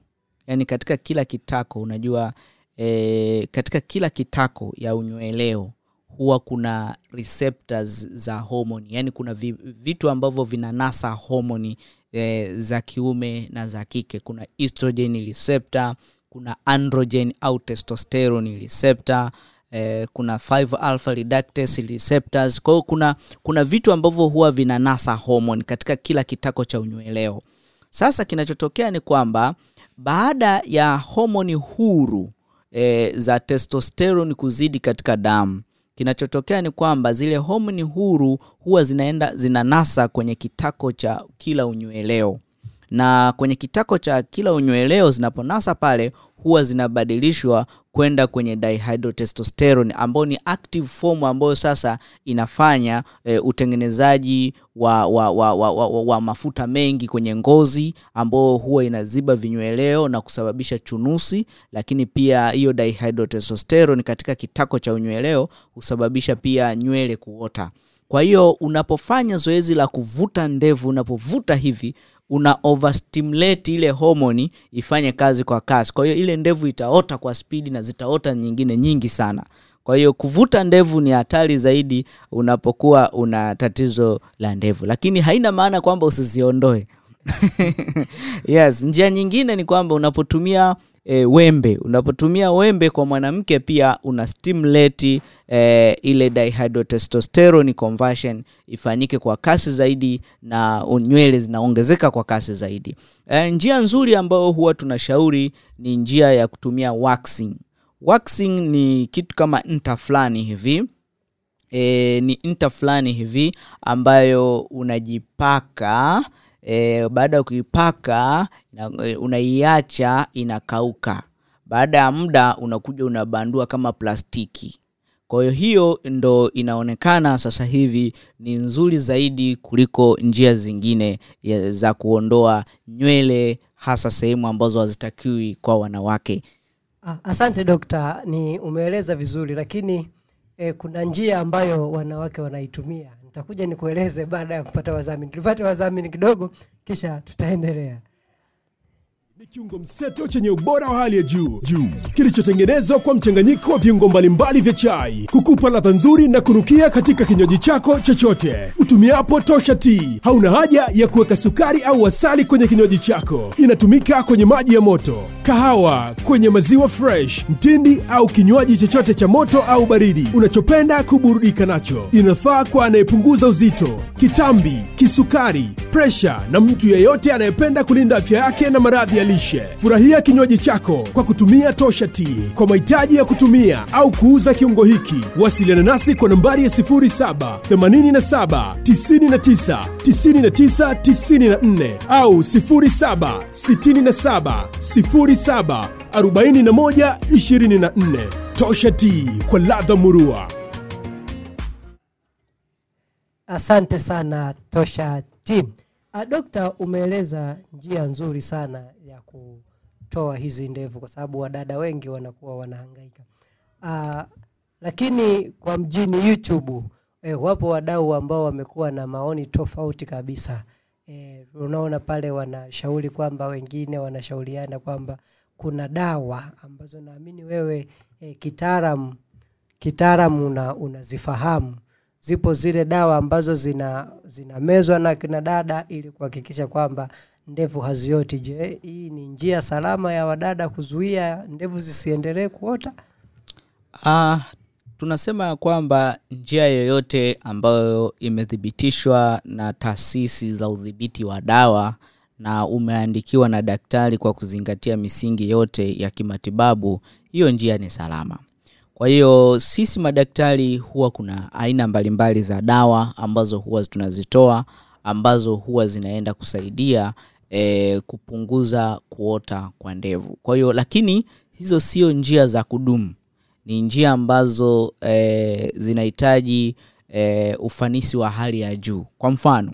Yani katika kila kitako unajua e, katika kila kitako ya unyweleo huwa kuna receptors za homoni. Yani kuna vi, vitu ambavyo vinanasa homoni e, za kiume na za kike. Kuna estrogen receptor kuna androgen au testosterone receptor eh, kuna 5 alpha reductase receptors. Kwa hiyo kuna kuna vitu ambavyo huwa vinanasa hormone katika kila kitako cha unyweleo sasa kinachotokea ni kwamba baada ya homoni huru e, za testosterone kuzidi katika damu kinachotokea ni kwamba zile homoni huru huwa zinaenda zinanasa kwenye kitako cha kila unyweleo na kwenye kitako cha kila unyweleo zinaponasa pale huwa zinabadilishwa kwenda kwenye dihydrotestosterone ambao ni active form ambayo sasa inafanya e, utengenezaji wa, wa, wa, wa, wa, wa, wa mafuta mengi kwenye ngozi ambayo huwa inaziba vinyweleo na kusababisha chunusi. Lakini pia hiyo dihydrotestosterone katika kitako cha unyweleo husababisha pia nywele kuota kwa hiyo unapofanya zoezi la kuvuta ndevu unapovuta hivi una overstimulate ile homoni ifanye kazi kwa kasi. Kwa hiyo ile ndevu itaota kwa spidi na zitaota nyingine nyingi sana. Kwa hiyo kuvuta ndevu ni hatari zaidi unapokuwa una tatizo la ndevu. Lakini haina maana kwamba usiziondoe. *laughs* Yes njia nyingine ni kwamba unapotumia e, wembe. Unapotumia wembe kwa mwanamke pia una stimulate e, ile dihydrotestosterone conversion ifanyike kwa kasi zaidi na nywele zinaongezeka kwa kasi zaidi. E, njia nzuri ambayo huwa tunashauri ni njia ya kutumia waxing. Waxing ni kitu kama nta fulani hivi. E, ni nta fulani hivi ambayo unajipaka e, baada ya kuipaka e, unaiacha inakauka. Baada ya muda unakuja unabandua kama plastiki. Kwa hiyo hiyo ndo inaonekana sasa hivi ni nzuri zaidi kuliko njia zingine za kuondoa nywele hasa sehemu ambazo hazitakiwi kwa wanawake. Ah, asante dokta, ni umeeleza vizuri, lakini eh, kuna njia ambayo wanawake wanaitumia. Nitakuja nikueleze baada ya kupata wadhamini. Tupate wadhamini kidogo, kisha tutaendelea. Ni kiungo mseto chenye ubora wa hali ya juu. Juu. Kilichotengenezwa kwa mchanganyiko wa viungo mbalimbali vya chai kukupa ladha nzuri na kunukia katika kinywaji chako chochote. Utumiapo tosha tea. Hauna haja ya kuweka sukari au asali kwenye kinywaji chako. Inatumika kwenye maji ya moto kahawa kwenye maziwa fresh mtindi au kinywaji chochote cha moto au baridi. Unachopenda kuburudika nacho. Inafaa kwa anayepunguza uzito kitambi kisukari presha na mtu yeyote anayependa kulinda afya yake na maradhi ya lishe. Furahia kinywaji chako kwa kutumia tosha tea. Kwa mahitaji ya kutumia au kuuza kiungo hiki wasiliana nasi kwa nambari ya 07 87 99 99 94 au 07 67 07 41 24 tosha tea kwa ladha murua. Asante sana Tosha Team. Ah, Dokta, umeeleza njia nzuri sana ya kutoa hizi ndevu kwa sababu wadada wengi wanakuwa wanahangaika. Uh, lakini kwa mjini YouTube eh, wapo wadau ambao wamekuwa na maoni tofauti kabisa. Eh, unaona pale wanashauri kwamba wengine wanashauriana kwamba kuna dawa ambazo naamini wewe eh, kitaalamu kitaalamu una, unazifahamu zipo zile dawa ambazo zina zinamezwa na kina dada ili kuhakikisha kwamba ndevu hazioti je hii ni njia salama ya wadada kuzuia ndevu zisiendelee kuota Ah, tunasema ya kwamba njia yoyote ambayo imethibitishwa na taasisi za udhibiti wa dawa na umeandikiwa na daktari kwa kuzingatia misingi yote ya kimatibabu, hiyo njia ni salama. Kwa hiyo sisi madaktari huwa kuna aina mbalimbali za dawa ambazo huwa tunazitoa ambazo huwa zinaenda kusaidia e, kupunguza kuota kwa ndevu. Kwa hiyo lakini hizo sio njia za kudumu. Ni njia ambazo e, zinahitaji e, ufanisi wa hali ya juu. Kwa mfano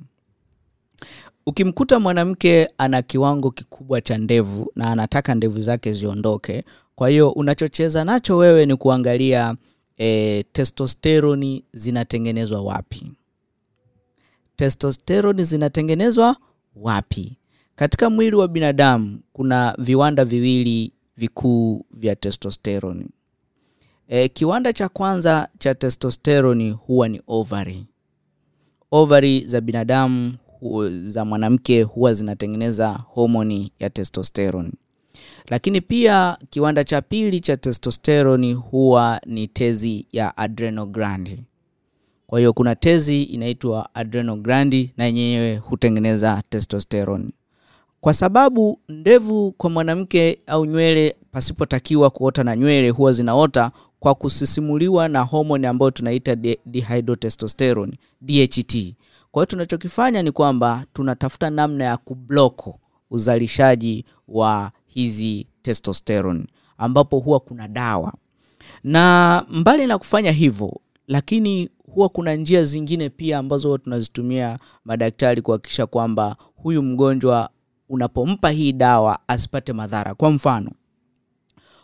ukimkuta mwanamke ana kiwango kikubwa cha ndevu na anataka ndevu zake ziondoke kwa hiyo unachocheza nacho wewe ni kuangalia e, testosteroni zinatengenezwa wapi. Testosteroni zinatengenezwa wapi katika mwili wa binadamu kuna viwanda viwili vikuu vya testosteroni. e, kiwanda cha kwanza cha testosteroni huwa ni ovary ovary za binadamu za mwanamke huwa zinatengeneza homoni ya testosteroni. lakini pia kiwanda cha pili cha testosteroni huwa ni tezi ya adrenal kwa hiyo kuna tezi inaitwa adrenal na yenyewe hutengeneza testosterone kwa sababu ndevu kwa mwanamke au nywele pasipotakiwa kuota na nywele huwa zinaota kwa kusisimuliwa na homoni ambayo tunaita di- dihydrotestosterone DHT. Kwa hiyo tunachokifanya ni kwamba tunatafuta namna ya kubloko uzalishaji wa hizi testosterone ambapo huwa kuna dawa na mbali na kufanya hivyo lakini huwa kuna njia zingine pia ambazo huwa tunazitumia madaktari kuhakikisha kwamba huyu mgonjwa unapompa hii dawa asipate madhara. Kwa mfano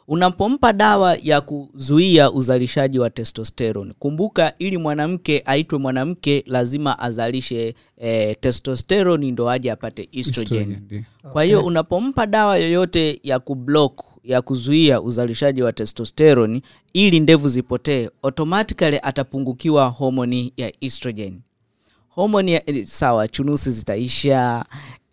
unapompa dawa ya kuzuia uzalishaji wa testosterone. Kumbuka ili mwanamke aitwe mwanamke lazima azalishe e, testosterone ndo aje apate estrogen. Estrogen, kwa hiyo unapompa dawa yoyote ya kublock ya kuzuia uzalishaji wa testosterone ili ndevu zipotee automatically atapungukiwa homoni ya estrogen. Homoni ya, eh, sawa chunusi zitaisha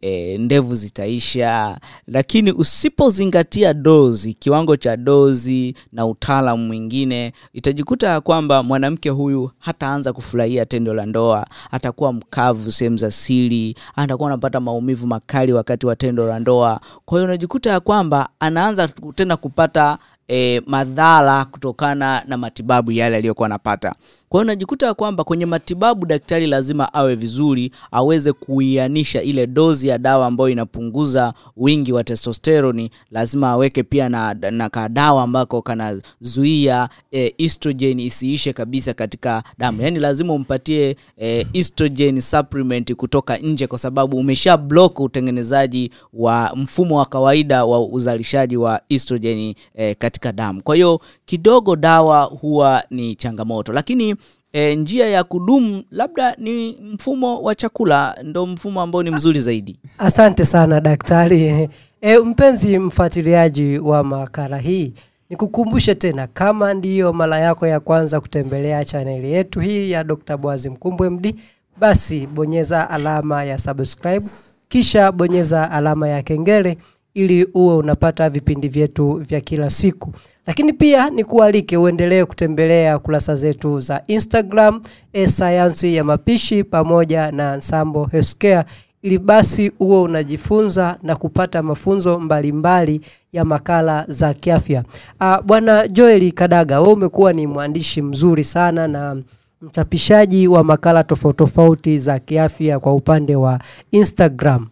e, ndevu zitaisha lakini usipozingatia dozi kiwango cha dozi na utaalamu mwingine itajikuta ya kwamba mwanamke huyu hataanza kufurahia tendo la ndoa atakuwa mkavu sehemu za siri atakuwa anapata maumivu makali wakati wa tendo la ndoa. Kwa hiyo unajikuta ya kwamba anaanza tena kupata e, madhara kutokana na matibabu yale aliyokuwa anapata kwa hiyo unajikuta kwamba kwenye matibabu daktari lazima awe vizuri aweze kuianisha ile dozi ya dawa ambayo inapunguza wingi wa testosteroni lazima aweke pia na, na kadawa ambako kanazuia e, estrogen isiishe kabisa katika damu. Yaani lazima umpatie e, estrogen supplement kutoka nje kwa sababu umesha block utengenezaji wa mfumo wa kawaida wa uzalishaji wa estrogen e, katika damu. Kwa hiyo kidogo dawa huwa ni changamoto. Lakini e, njia ya kudumu labda ni mfumo wa chakula ndo mfumo ambao ni mzuri zaidi Asante sana daktari. E, mpenzi mfuatiliaji wa makala hii, nikukumbushe tena, kama ndiyo mara yako ya kwanza kutembelea chaneli yetu hii ya Dr. Boazi Mkumbwe MD, basi bonyeza alama ya subscribe, kisha bonyeza alama ya kengele ili uwe unapata vipindi vyetu vya kila siku. Lakini pia nikualike uendelee kutembelea kurasa zetu za Instagram e, sayansi ya mapishi pamoja na Nsambo Healthcare ili basi huo unajifunza na kupata mafunzo mbalimbali ya makala za kiafya. Ah, Bwana Joel Kadaga, wewe umekuwa ni mwandishi mzuri sana na mchapishaji wa makala tofauti tofauti za kiafya kwa upande wa Instagram.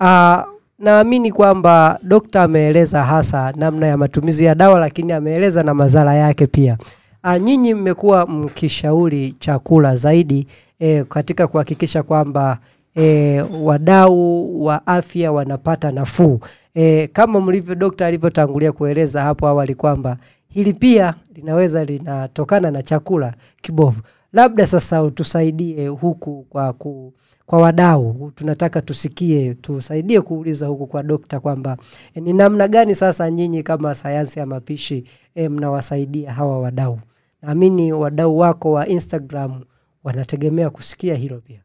Ah, naamini kwamba dokta ameeleza hasa namna ya matumizi ya dawa, lakini ameeleza na madhara yake pia. Ah, nyinyi mmekuwa mkishauri chakula zaidi e, katika kuhakikisha kwamba e, wadau wa afya wanapata nafuu e, kama mlivyo dokta alivyotangulia kueleza hapo awali kwamba hili pia linaweza linatokana na chakula kibovu. Labda sasa utusaidie huku kwa ku, kwa wadau tunataka tusikie, tusaidie kuuliza huku kwa dokta kwamba e, ni namna gani sasa nyinyi kama sayansi ya mapishi e, mnawasaidia hawa wadau. Naamini wadau wako wa Instagram wanategemea kusikia hilo pia.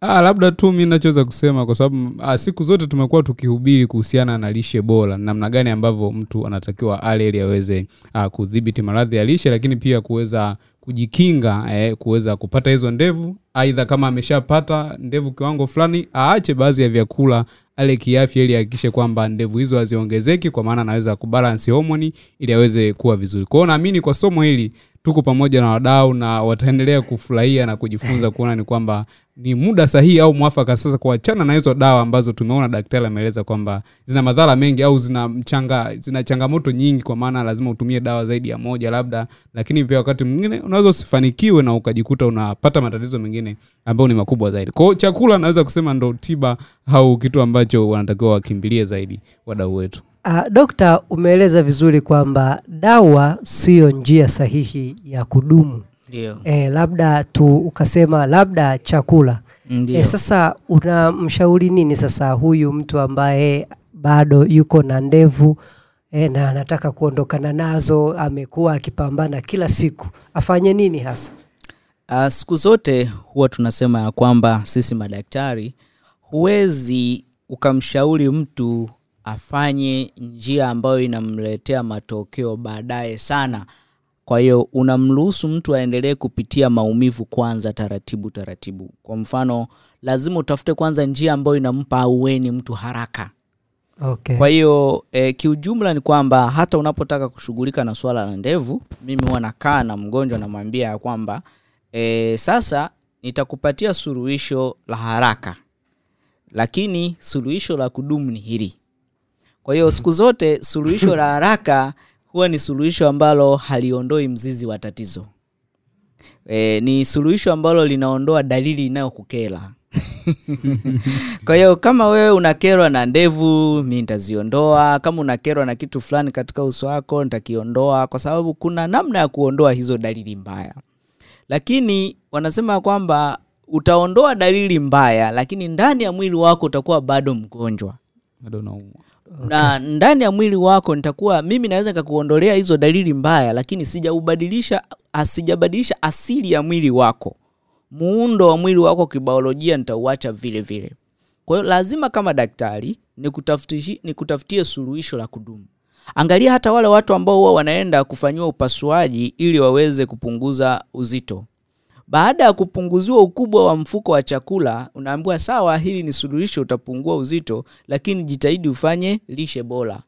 Ah, labda tu mi nachoweza kusema kwa sababu ah, siku zote tumekuwa tukihubiri kuhusiana na lishe bora, namna gani ambavyo mtu anatakiwa ale ili aweze ah, kudhibiti maradhi ya lishe, lakini pia kuweza kujikinga eh, kuweza kupata hizo ndevu. Aidha, kama ameshapata ndevu kiwango fulani, aache baadhi ya vyakula ale kiafya, ili ahakikishe kwamba ndevu hizo haziongezeki, kwa maana anaweza kubalansi homoni ili aweze kuwa vizuri. Kwa hiyo naamini kwa somo hili tuko pamoja na wadau na wataendelea kufurahia na kujifunza kuona ni kwamba ni muda sahihi au mwafaka sasa kuachana na hizo dawa ambazo tumeona daktari ameeleza kwamba zina madhara mengi au zina mchanga zina changamoto nyingi kwa maana lazima utumie dawa zaidi ya moja labda lakini pia wakati mwingine unaweza usifanikiwe na ukajikuta unapata matatizo mengine ambayo ni makubwa zaidi. Kwao chakula naweza kusema ndo tiba au kitu ambacho wanatakiwa wakimbilie zaidi wadau wetu Uh, dokta umeeleza vizuri kwamba dawa siyo njia sahihi ya kudumu. Ndio. E, labda tu ukasema labda chakula. Ndio. E, sasa unamshauri nini sasa huyu mtu ambaye bado yuko na ndevu e, na anataka kuondokana nazo amekuwa akipambana kila siku? Afanye nini hasa? Uh, siku zote huwa tunasema ya kwamba sisi madaktari huwezi ukamshauri mtu afanye njia ambayo inamletea matokeo baadaye sana. Kwa hiyo unamruhusu mtu aendelee kupitia maumivu kwanza taratibu taratibu. Kwa mfano lazima utafute kwanza njia ambayo inampa aueni mtu haraka. Okay. kwa hiyo e, kiujumla ni kwamba hata unapotaka kushughulika na swala la ndevu mimi huwa nakaa na mgonjwa namwambia ya kwamba e, sasa nitakupatia suluhisho la haraka. Lakini suluhisho la kudumu ni hili kwa hiyo siku zote suluhisho la *laughs* haraka huwa ni suluhisho ambalo haliondoi mzizi wa tatizo. E, ni suluhisho ambalo linaondoa dalili inayokukera. *laughs* Kwa hiyo kama wewe unakerwa na ndevu mi nitaziondoa. Kama unakerwa na kitu fulani katika uso wako nitakiondoa. Kwa sababu kuna namna ya kuondoa hizo dalili mbaya. Lakini wanasema kwamba utaondoa dalili mbaya lakini ndani ya mwili wako utakuwa bado mgonjwa. Bado na ndani ya mwili wako nitakuwa mimi naweza nikakuondolea hizo dalili mbaya lakini sijaubadilisha sijabadilisha asili ya mwili wako. Muundo wa mwili wako kibiolojia nitauacha vile vile. Kwa hiyo lazima kama daktari nikutafutie suluhisho la kudumu. Angalia hata wale watu ambao huwa wanaenda kufanyiwa upasuaji ili waweze kupunguza uzito baada ya kupunguziwa ukubwa wa mfuko wa chakula unaambiwa sawa hili ni suluhisho utapungua uzito lakini jitahidi ufanye lishe bora.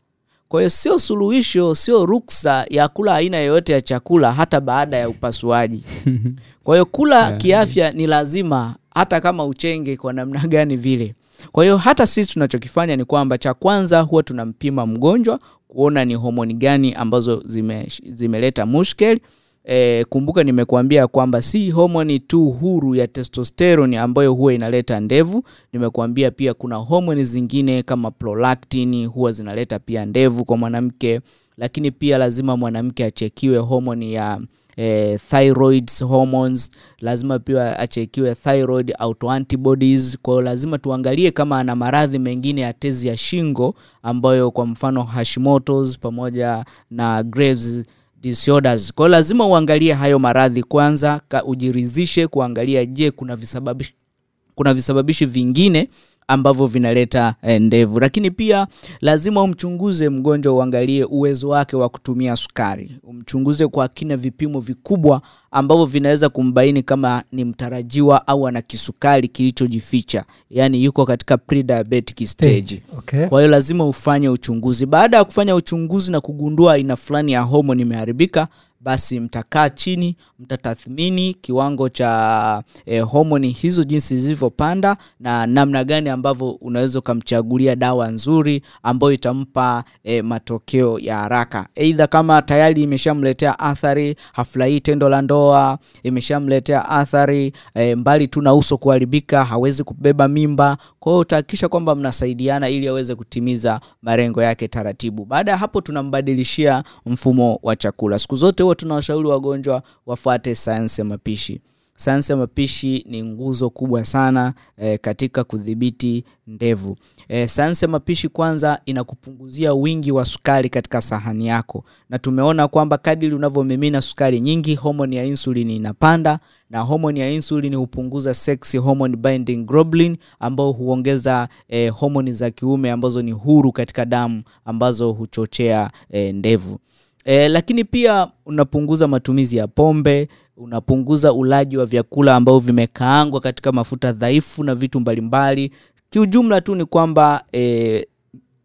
Kwa hiyo sio suluhisho sio ruksa ya kula aina yoyote ya chakula hata baada ya upasuaji. *laughs* Kwa hiyo kula kiafya ni lazima hata kama uchenge kwa namna *laughs* gani vile. Kwa hiyo hata sisi tunachokifanya ni kwamba cha kwanza huwa tunampima mgonjwa kuona ni homoni gani ambazo zime, zimeleta mushkel E, kumbuka nimekuambia kwamba si homoni tu huru ya testosterone ambayo huwa inaleta ndevu. Nimekuambia pia kuna homoni zingine kama prolactin huwa zinaleta pia ndevu kwa mwanamke. Lakini pia lazima mwanamke achekiwe homoni ya E, thyroid hormones. Lazima pia achekiwe thyroid autoantibodies. Kwa lazima tuangalie kama ana maradhi mengine ya tezi ya shingo ambayo kwa mfano hashimotos pamoja na graves disorders. Kwa lazima uangalie hayo maradhi kwanza ka ujiridhishe kuangalia je kuna visababishi kuna visababishi vingine ambavyo vinaleta eh, ndevu. Lakini pia lazima umchunguze mgonjwa uangalie uwezo wake wa kutumia sukari. Umchunguze kwa kina vipimo vikubwa ambavyo vinaweza kumbaini kama ni mtarajiwa au ana kisukari kilichojificha. Yaani yuko katika pre-diabetic stage okay. kwa hiyo lazima ufanye uchunguzi. Baada ya kufanya uchunguzi na kugundua aina fulani ya homoni imeharibika basi mtakaa chini mtatathmini kiwango cha e, homoni hizo jinsi zilivyopanda na namna gani ambavyo unaweza ukamchagulia dawa nzuri ambayo itampa e, matokeo ya haraka. Eidha kama tayari imeshamletea athari hafurahii tendo la ndoa imeshamletea athari e, mbali tu na uso kuharibika hawezi kubeba mimba kwa hiyo utahakikisha kwamba mnasaidiana ili aweze kutimiza malengo yake taratibu. Baada ya hapo tunambadilishia mfumo wa chakula. Siku zote huwa tunawashauri wagonjwa wafuate sayansi ya mapishi. Sayansi ya mapishi ni nguzo kubwa sana e, katika kudhibiti ndevu. E, sayansi ya mapishi kwanza inakupunguzia wingi wa sukari katika sahani yako. Na tumeona kwamba kadiri unavyomimina sukari nyingi homoni ya insulin inapanda na homoni ya insulin hupunguza sex hormone binding globulin ambao huongeza eh, homoni za kiume ambazo ni huru katika damu ambazo huchochea eh, ndevu E, lakini pia unapunguza matumizi ya pombe unapunguza ulaji wa vyakula ambao vimekaangwa katika mafuta dhaifu na vitu mbalimbali. Kiujumla tu ni kwamba e,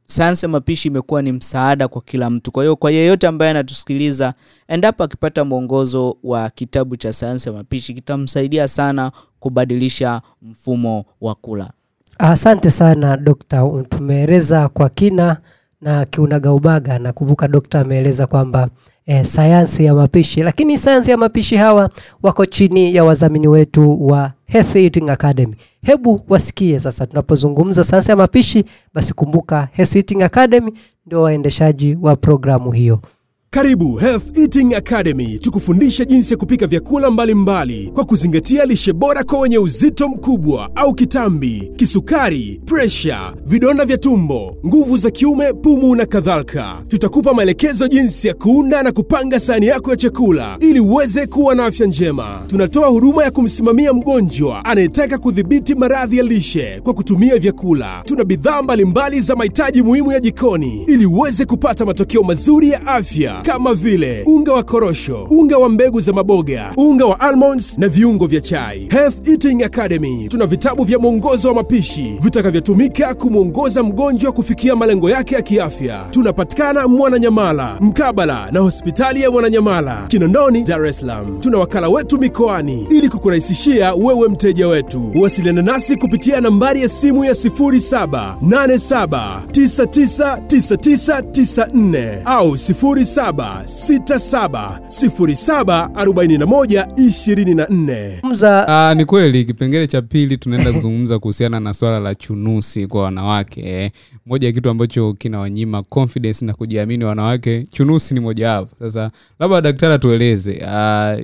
sayansi ya mapishi imekuwa ni msaada kwa kila mtu. Kwa hiyo kwa yeyote ambaye anatusikiliza endapo akipata mwongozo wa kitabu cha sayansi ya mapishi kitamsaidia sana kubadilisha mfumo wa kula. Asante sana dokta, tumeeleza kwa kina na kiunagaubaga. Nakumbuka dokta ameeleza kwamba e, sayansi ya mapishi, lakini sayansi ya mapishi hawa wako chini ya wadhamini wetu wa Healthy Eating Academy. Hebu wasikie sasa, tunapozungumza sayansi ya mapishi, basi kumbuka Healthy Eating Academy ndio waendeshaji wa programu hiyo. Karibu Health Eating Academy, tukufundisha jinsi ya kupika vyakula mbalimbali mbali, kwa kuzingatia lishe bora kwa wenye uzito mkubwa au kitambi, kisukari, presha, vidonda vya tumbo, nguvu za kiume, pumu na kadhalika. Tutakupa maelekezo jinsi ya kuunda na kupanga sahani yako ya chakula ili uweze kuwa na afya njema. Tunatoa huduma ya kumsimamia mgonjwa anayetaka kudhibiti maradhi ya lishe kwa kutumia vyakula. Tuna bidhaa mbalimbali za mahitaji muhimu ya jikoni ili uweze kupata matokeo mazuri ya afya kama vile unga wa korosho, unga wa mbegu za maboga, unga wa almonds na viungo vya chai. Health Eating Academy tuna vitabu vya mwongozo wa mapishi vitakavyotumika kumwongoza mgonjwa kufikia malengo yake ya kiafya. Tunapatikana Mwananyamala, mkabala na hospitali ya Mwananyamala, Kinondoni, Dar es Salaam. Tuna wakala wetu mikoani ili kukurahisishia wewe mteja wetu. Wasiliana nasi kupitia nambari ya simu ya 0787999994 au 0767074124. Mza, Ah, ni kweli kipengele cha pili tunaenda kuzungumza kuhusiana na swala la chunusi kwa wanawake eh. Moja ya kitu ambacho kinawanyima confidence na kujiamini wanawake, chunusi ni mojawapo. Sasa labda daktari atueleze ah,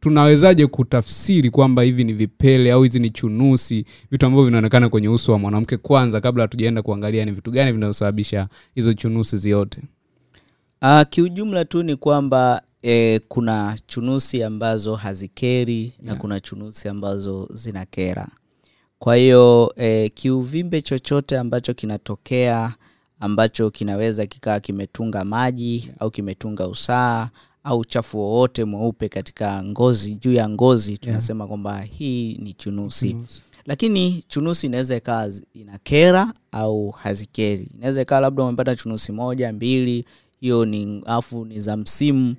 tunawezaje kutafsiri kwamba hivi ni vipele au hizi ni chunusi, vitu ambavyo vinaonekana kwenye uso wa mwanamke kwanza, kabla hatujaenda kuangalia ni vitu gani vinavyosababisha hizo chunusi ziote. Uh, kiujumla tu ni kwamba eh, kuna chunusi ambazo hazikeri na kuna chunusi ambazo zinakera. Kwa hiyo eh, kiuvimbe chochote ambacho kinatokea ambacho kinaweza kikawa kimetunga maji au kimetunga usaa au uchafu wowote mweupe katika ngozi juu ya ngozi tunasema kwamba hii ni chunusi. Lakini chunusi inaweza ikawa inakera au hazikeri. Inaweza ikawa labda umepata chunusi moja mbili hiyo ni afu ni za msimu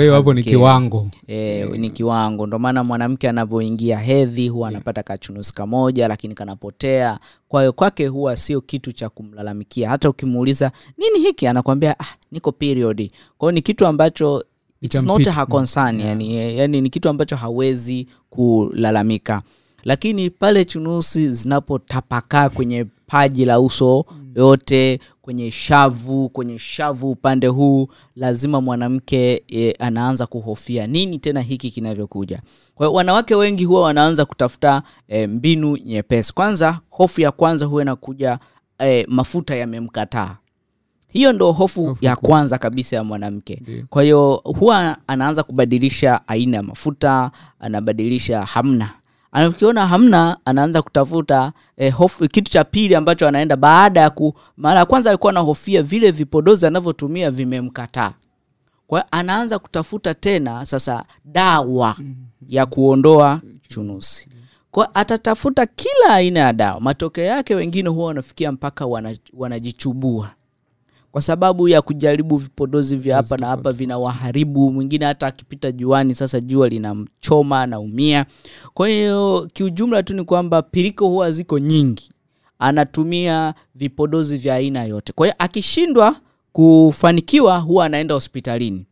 hiyo hapo ni kiwango. E, ni kiwango. Ndio maana mwanamke anapoingia hedhi huwa anapata kachunusi kamoja lakini kanapotea. Kwa hiyo kwake huwa sio kitu cha kumlalamikia. Hata ukimuuliza nini hiki? Anakwambia ah, niko period. Kwa hiyo ni kitu ambacho it's not her concern. Yeah. yani, eh, yani ni kitu ambacho hawezi kulalamika lakini pale chunusi zinapotapakaa kwenye paji la uso yote kwenye shavu kwenye shavu upande huu lazima mwanamke e, anaanza kuhofia nini tena hiki kinavyokuja. Kwa hiyo wanawake wengi huwa wanaanza kutafuta e, mbinu nyepesi. Kwanza hofu ya kwanza huwa inakuja e, mafuta yamemkataa. Hiyo ndo hofu Hofu ya kwanza kabisa ya mwanamke. Kwa hiyo huwa anaanza kubadilisha aina ya mafuta anabadilisha hamna anakiona hamna anaanza kutafuta eh, hofu, kitu cha pili ambacho anaenda baada ya ku mara ya kwanza alikuwa anahofia vile vipodozi anavyotumia vimemkataa. Kwa anaanza kutafuta tena sasa dawa ya kuondoa chunusi. Kwa atatafuta kila aina ya dawa. Matokeo yake wengine huwa wanafikia mpaka wana, wanajichubua kwa sababu ya kujaribu vipodozi vya hapa na hapa vinawaharibu. Mwingine hata akipita juani sasa jua linamchoma anaumia. Kwa hiyo kiujumla tu ni kwamba piriko huwa ziko nyingi. Anatumia vipodozi vya aina yote. Kwa hiyo akishindwa kufanikiwa huwa anaenda hospitalini.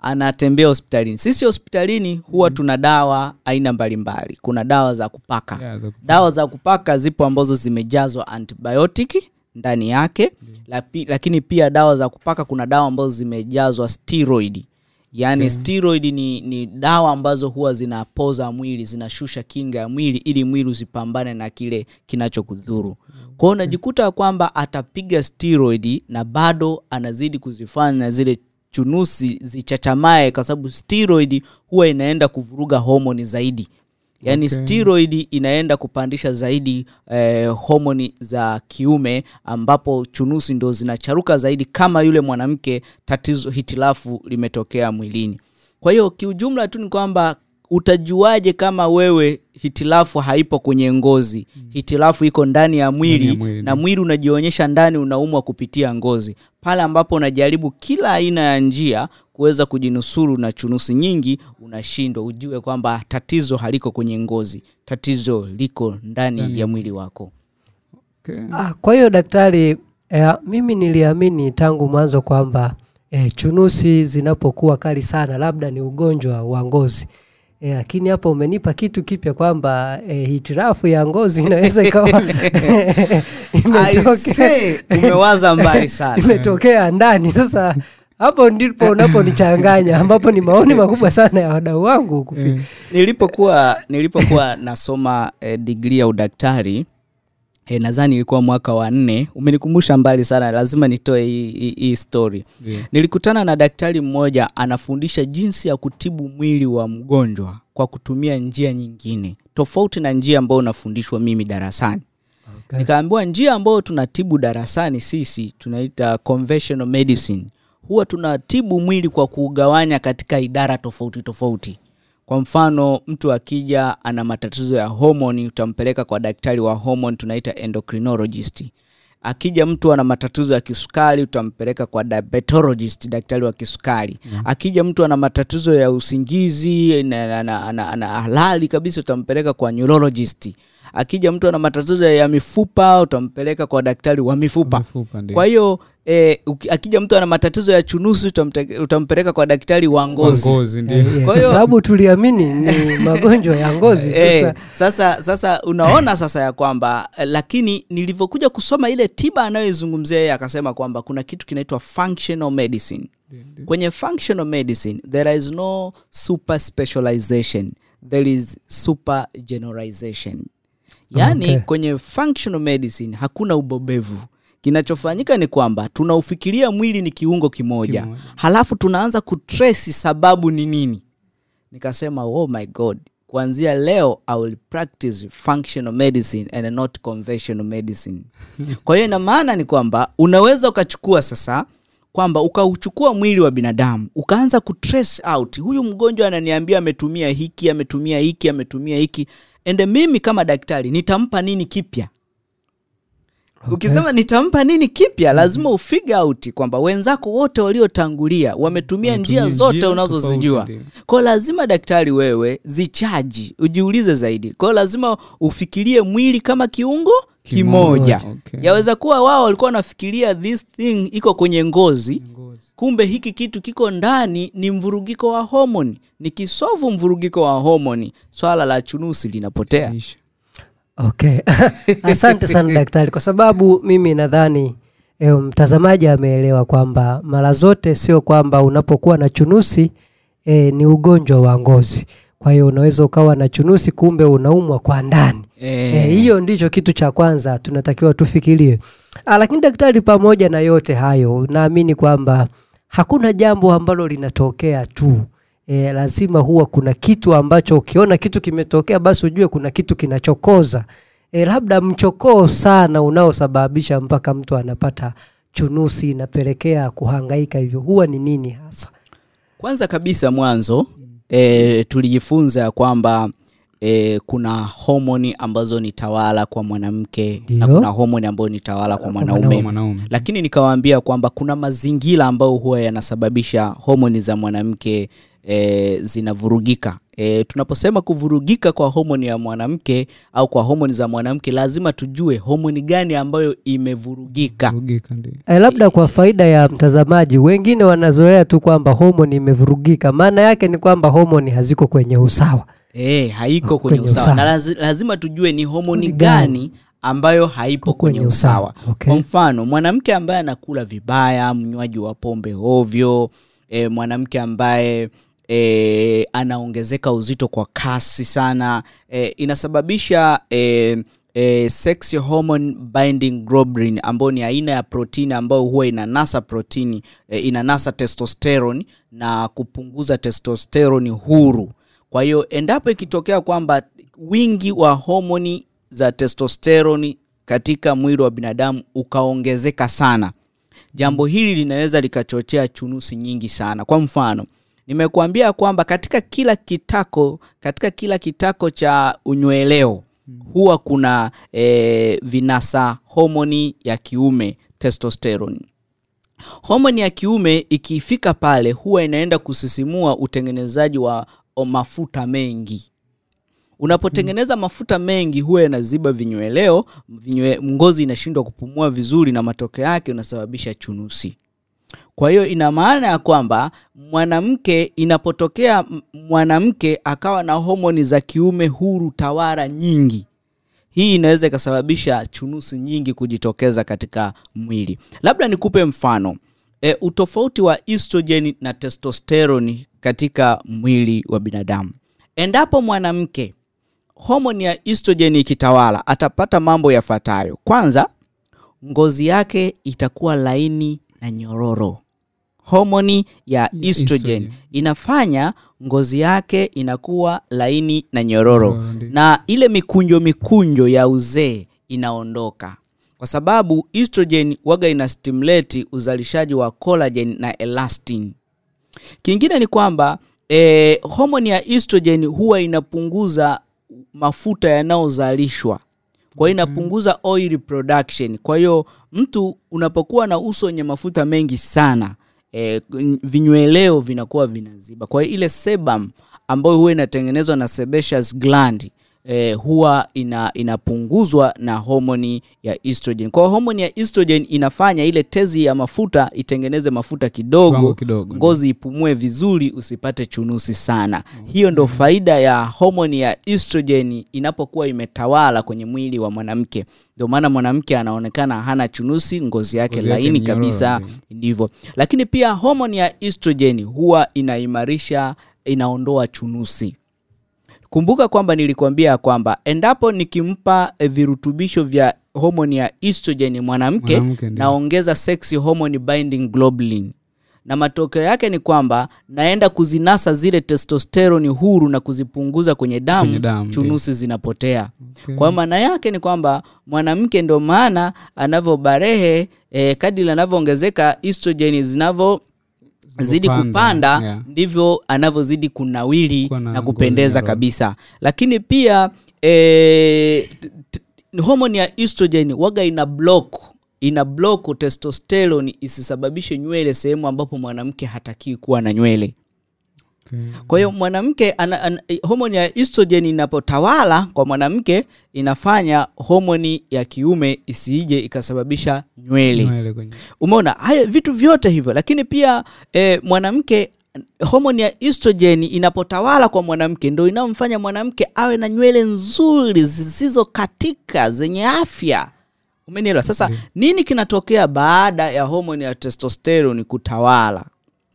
Anatembea hospitalini. Sisi hospitalini huwa tuna dawa aina mbalimbali. Kuna dawa za kupaka. Yeah, dawa za kupaka zipo ambazo zimejazwa antibiotic ndani yake. Lapi, lakini pia dawa za kupaka kuna dawa ambazo zimejazwa steroid. Yaani okay. steroid ni, ni dawa ambazo huwa zinapoza mwili zinashusha kinga ya mwili ili mwili usipambane na kile kinachokudhuru. Kwao unajikuta kwamba atapiga steroid na bado anazidi kuzifanya zile chunusi zichachamae kwa sababu steroid huwa inaenda kuvuruga homoni zaidi yaani Okay. steroid inaenda kupandisha zaidi eh, homoni za kiume ambapo chunusi ndo zinacharuka zaidi kama yule mwanamke tatizo hitilafu limetokea mwilini. Kwa hiyo kiujumla tu ni kwamba utajuaje kama wewe hitilafu haipo kwenye ngozi? Hitilafu iko ndani ya mwili, Ndani ya mwili, na mwili unajionyesha ndani unaumwa kupitia ngozi. Pale ambapo unajaribu kila aina ya njia kuweza kujinusuru na chunusi nyingi unashindwa. Ujue kwamba tatizo haliko kwenye ngozi tatizo liko ndani ya mwili wako. Okay. Ah, kwa hiyo daktari eh, mimi niliamini tangu mwanzo kwamba eh, chunusi zinapokuwa kali sana labda ni ugonjwa wa ngozi. E, lakini hapa umenipa kitu kipya kwamba e, hitirafu ya ngozi inaweza ikawa *laughs* *laughs* imetokea. Umewaza mbali *laughs* sana. Imetokea ndani. Sasa hapo ndipo unaponichanganya ambapo ni maoni makubwa sana ya wadau wangu kufi- nilipokuwa nilipokuwa nasoma eh, digri ya udaktari eh, nadhani ilikuwa mwaka wa nne. Umenikumbusha mbali sana lazima nitoe hii- hii hii story. Yeah. nilikutana na daktari mmoja anafundisha jinsi ya kutibu mwili wa mgonjwa kwa kutumia njia nyingine tofauti na njia ambayo unafundishwa mimi darasani. Okay. nikaambiwa njia ambayo tunatibu darasani sisi tunaita conventional medicine huwa tunatibu mwili kwa kuugawanya katika idara tofauti tofauti. Kwa mfano mtu akija ana matatizo ya homoni utampeleka kwa daktari wa homoni tunaita endocrinologist. Akija mtu ana matatizo ya kisukari utampeleka kwa diabetologist daktari wa kisukari. Akija mtu ana matatizo ya usingizi na- halali kabisa utampeleka kwa neurologist. Akija mtu ana matatizo ya mifupa utampeleka kwa daktari wa mifupa. Mifupa, kwa hiyo eh, uki- akija mtu ana matatizo ya chunusi utamte- utampeleka kwa daktari wa ngozi. Ngozi ndio. Eh, Kwa kwa hiyo- sababu tuliamini ni *laughs* magonjwa ya ngozi e, sasa. sasa sasa unaona sasa ya kwamba eh, lakini nilivyokuja kusoma ile tiba anayoizungumzia yeye akasema kwamba kuna kitu kinaitwa functional medicine. Kwenye functional medicine there is no super specialization there is super generalization. Yaani Okay. kwenye functional medicine hakuna ubobevu kinachofanyika ni kwamba tunaufikiria mwili ni kiungo kimoja, Kimoja. halafu tunaanza kutresi sababu ni nini. Nikasema oh my god kuanzia leo i will practice functional medicine and not conventional medicine. *laughs* Kwa hiyo ina maana ni kwamba unaweza ukachukua sasa kwamba ukauchukua mwili wa binadamu ukaanza kutrace out huyu mgonjwa ananiambia ametumia hiki ametumia hiki ametumia hiki ende mimi kama daktari nitampa nini kipya Okay. ukisema nitampa nini kipya lazima ufigure out kwamba wenzako wote waliotangulia wametumia njia zote unazozijua kwao lazima daktari wewe zichaji ujiulize zaidi kwao lazima ufikirie mwili kama kiungo kimoja Okay. yaweza kuwa wao walikuwa wanafikiria this thing iko kwenye ngozi Ngozi. kumbe hiki kitu kiko ndani ni mvurugiko wa homoni nikisovu mvurugiko wa homoni swala la chunusi linapotea Isha. Okay. *laughs* Asante sana daktari kwa sababu mimi nadhani e, mtazamaji ameelewa kwamba mara zote sio kwamba unapokuwa na chunusi e, ni ugonjwa wa ngozi. Kwa hiyo unaweza ukawa na chunusi kumbe unaumwa kwa ndani. Eh, hiyo ndicho kitu cha kwanza tunatakiwa tufikirie. Ah, lakini daktari pamoja na yote hayo naamini kwamba hakuna jambo ambalo linatokea tu e, lazima huwa kuna kitu ambacho ukiona kitu kimetokea basi ujue kuna kitu kinachokoza. E, labda mchokoo sana unaosababisha mpaka mtu anapata chunusi inapelekea kuhangaika hivyo. Huwa ni nini hasa? Kwanza kabisa mwanzo e, tulijifunza ya kwamba e, kuna homoni ambazo ni tawala kwa mwanamke na kuna homoni ambayo ni tawala kwa mwanaume. Kwa mwanaume. Lakini nikawaambia kwamba kuna mazingira ambayo huwa yanasababisha homoni za mwanamke e, zinavurugika e, tunaposema kuvurugika kwa homoni ya mwanamke au kwa homoni za mwanamke lazima tujue homoni gani ambayo imevurugika Vurugika. E, labda kwa faida ya mtazamaji, wengine wanazoea tu kwamba homoni imevurugika. Maana yake ni kwamba homoni haziko kwenye usawa. e, haiko Kwenye kwenye usawa usawa. na lazi, lazima tujue ni homoni gani gani ambayo haipo Kwenye kwenye usawa Okay. kwa mfano mwanamke ambaye anakula vibaya mnywaji wa pombe ovyo e, mwanamke ambaye e, anaongezeka uzito kwa kasi sana. E, inasababisha e, e, sex hormone binding globulin ambayo ni aina ya protini ambayo huwa inanasa protini e, inanasa testosterone na kupunguza testosterone huru. Kwa hiyo endapo ikitokea kwamba wingi wa homoni za testosteron katika mwili wa binadamu ukaongezeka sana jambo hili linaweza likachochea chunusi nyingi sana. Kwa mfano nimekuambia kwamba katika kila kitako katika kila kitako cha unyweleo huwa kuna e, vinasa homoni ya kiume testosterone. Homoni ya kiume ikifika pale huwa inaenda kusisimua utengenezaji wa mafuta mengi. Unapotengeneza mafuta mengi huwa yanaziba vinyweleo vinywe, ngozi inashindwa kupumua vizuri na matokeo yake unasababisha chunusi kwa hiyo ina maana ya kwamba mwanamke inapotokea mwanamke akawa na homoni za kiume huru tawara nyingi. Hii inaweza ikasababisha chunusi nyingi kujitokeza katika mwili. Labda nikupe mfano. E, utofauti wa estrogen na testosterone katika mwili wa binadamu. Endapo mwanamke homoni ya estrogen ikitawala atapata mambo yafuatayo. Kwanza ngozi yake itakuwa laini na nyororo homoni ya estrogen. Estrogen. inafanya ngozi yake inakuwa laini na nyororo. Nyororo, na ile mikunjo mikunjo ya uzee inaondoka. Kwa sababu estrogen waga ina stimulate uzalishaji wa collagen na elastin. Kingine ni kwamba e, homoni ya estrogen huwa inapunguza mafuta yanayozalishwa. Kwa hiyo inapunguza oil production. Kwa hiyo mtu unapokuwa na uso wenye mafuta mengi sana e, vinyweleo vinakuwa vinaziba. Kwa hiyo ile sebum ambayo huwa inatengenezwa na sebaceous gland eh, huwa ina, inapunguzwa na homoni ya estrogen. Kwa hiyo homoni ya estrogen inafanya ile tezi ya mafuta itengeneze mafuta kidogo, kidogo, ngozi ipumue vizuri, usipate chunusi sana. Hiyo ndo faida ya homoni ya estrogen inapokuwa imetawala kwenye mwili wa mwanamke. Ndio maana mwanamke anaonekana hana chunusi, ngozi yake Ngozi laini yake kabisa, ndivyo. Lakini pia homoni ya estrogen huwa inaimarisha, inaondoa chunusi. Kumbuka kwamba nilikuambia kwamba endapo nikimpa eh, virutubisho vya homoni ya estrogen mwanamke, naongeza sexy hormone binding globulin na matokeo yake ni kwamba naenda kuzinasa zile testosteroni huru na kuzipunguza kwenye damu, Kwenye damu, chunusi zinapotea. Okay. Kwa maana yake ni kwamba mwanamke ndio maana anavyobarehe eh, kadili anavyoongezeka estrogen zinavyo zidi Kupanda, yeah. ndivyo anavyozidi kunawili na kupendeza kabisa. Lakini pia e, homoni ya estrogen waga ina block. Ina block testosterone isisababishe nywele sehemu ambapo mwanamke hatakii kuwa na nywele Okay. kwa hiyo mwanamke ana, ana, homoni ya estrogen inapotawala kwa mwanamke inafanya homoni ya kiume isiije ikasababisha nywele. Nywele umeona? Haya vitu vyote hivyo. Lakini pia e, mwanamke homoni ya estrogen inapotawala kwa mwanamke ndo inayomfanya mwanamke awe na nywele nzuri zisizokatika zenye afya. Umenielewa? Sasa nini kinatokea baada ya homoni ya testosterone kutawala